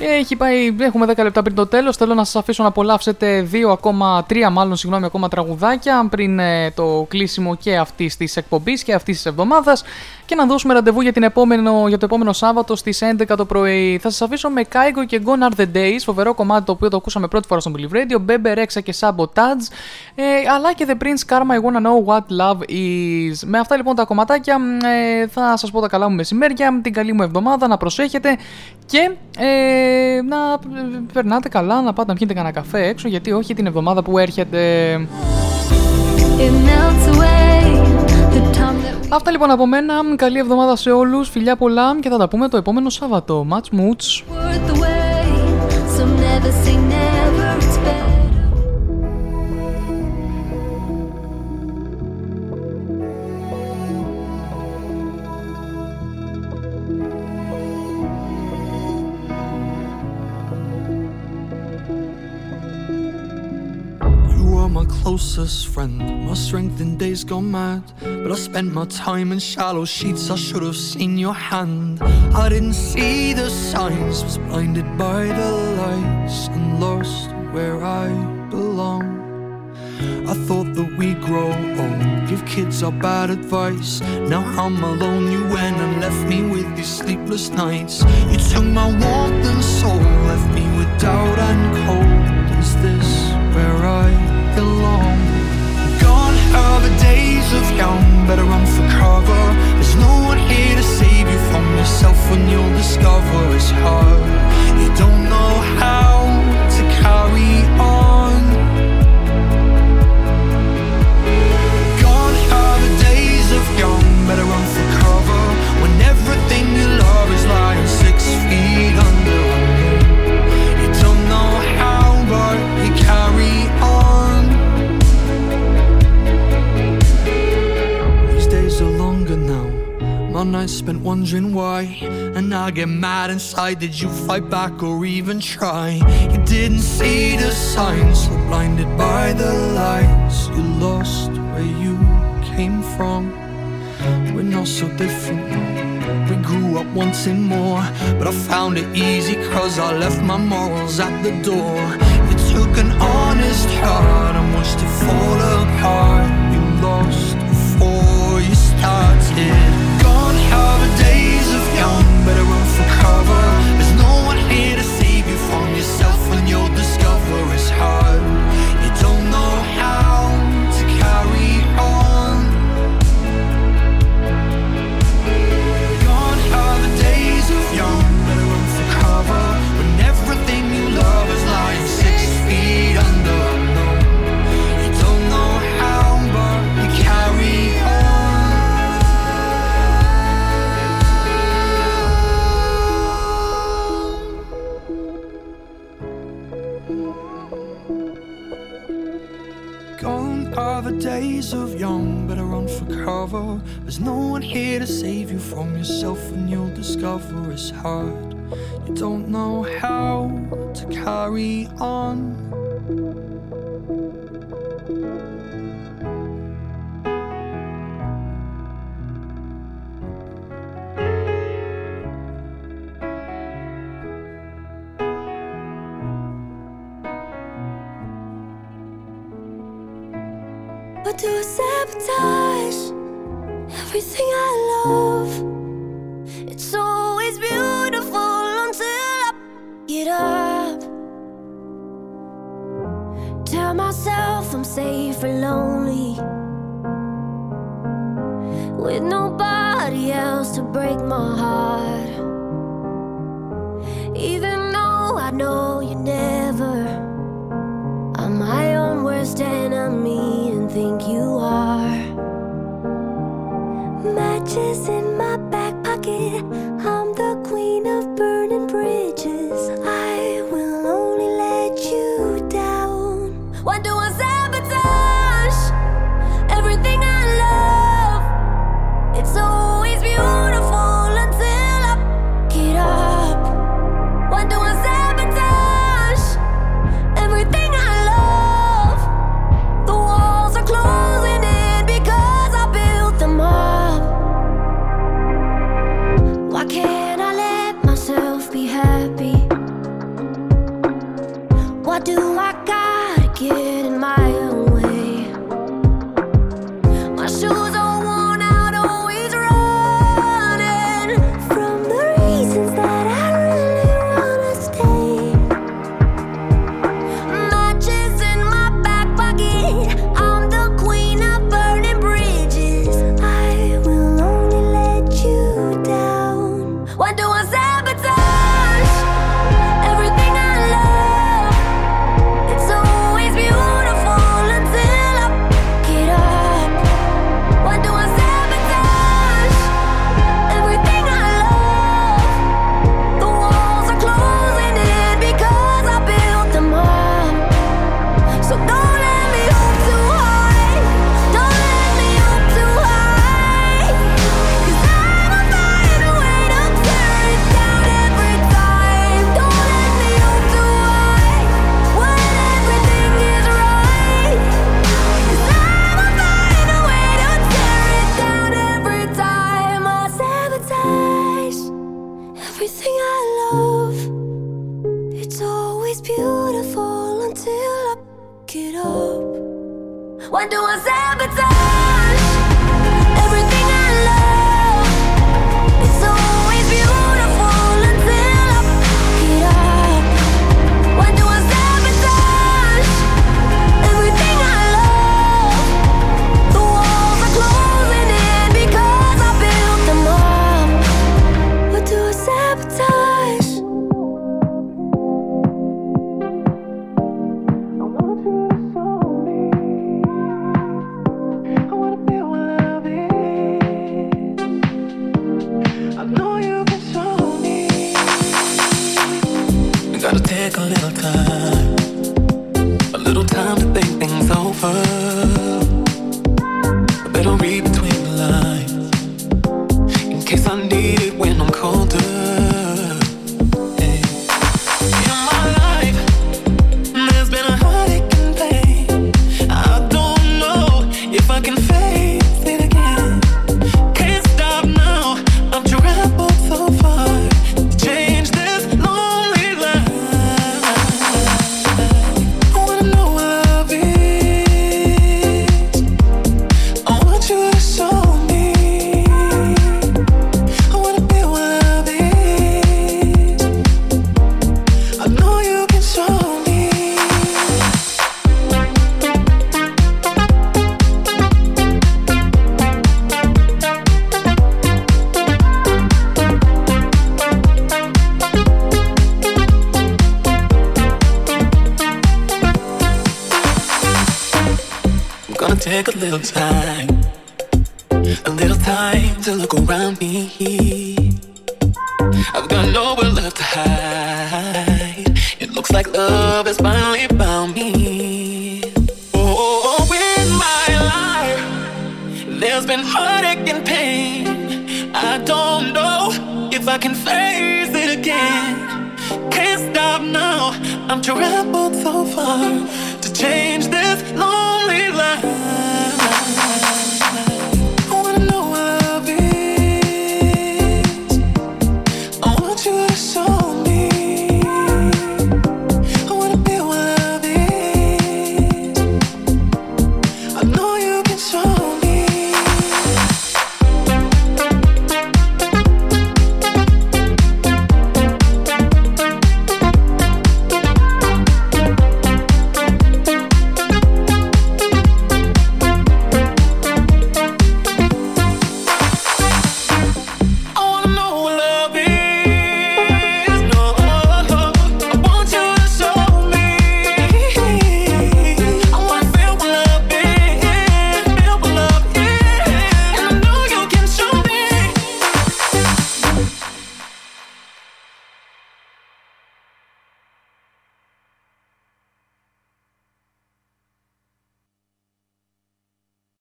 Έχει πάει, έχουμε 10 λεπτά πριν το τέλος. Θέλω να σας αφήσω να απολαύσετε δύο ακόμα, τρία μάλλον συγγνώμη, ακόμα τραγουδάκια πριν ε, το κλείσιμο και αυτής της εκπομπής και αυτής της εβδομάδας και να δώσουμε ραντεβού για, την επόμενο, για το επόμενο Σάββατο στις 11 το πρωί. Θα σας αφήσω με Kaigo και Gone Are the Days, φοβερό κομμάτι το οποίο το ακούσαμε πρώτη φορά στο Believe Radio, Bebe Rexha και Sabotage, ε, αλλά και The Prince Karma, I Wanna Know What Love Is. Με αυτά λοιπόν τα κομματάκια ε, θα σας πω τα καλά μου μεσημέρια, την καλή μου εβδομάδα, να προσέχετε και ε, να περνάτε καλά, να πάτε να πιείτε κανένα καφέ έξω, γιατί όχι την εβδομάδα που έρχεται. It melts away the time that Αυτά λοιπόν από μένα. Καλή εβδομάδα σε όλους. Φιλιά πολλά και θα τα πούμε το επόμενο Σάββατο. Much moods. Closest friend, my strength in days gone mad. But I spent my time in shallow sheets, I should have seen your hand. I didn't see the signs, was blinded by the lights and lost where I belong. I thought that we'd grow old, give kids our bad advice. Now I'm alone, you went and left me with these sleepless nights. You took my warmth and soul, left me with doubt and cold. Is this days of young, better run for cover. There's no one here to save you from yourself when you'll discover it's hard. You don't know how nights spent wondering why. And I get mad inside. Did you fight back or even try? You didn't see the signs, so blinded by the lights. You lost where you came from. We're not so different. We grew up wanting more, but I found it easy cause I left my morals at the door. You took an honest heart and watched it fall apart. You lost before you started. Young, better run for cover. There's no one here to save you from yourself when you'll discover days of young, better run for cover. There's no one here to save you from yourself, and you'll discover it's hard. You don't know how to carry on. Myself I'm safe and lonely with nobody else to break my heart. Even though I know you never. I'm my own worst enemy and think you are. Matches in my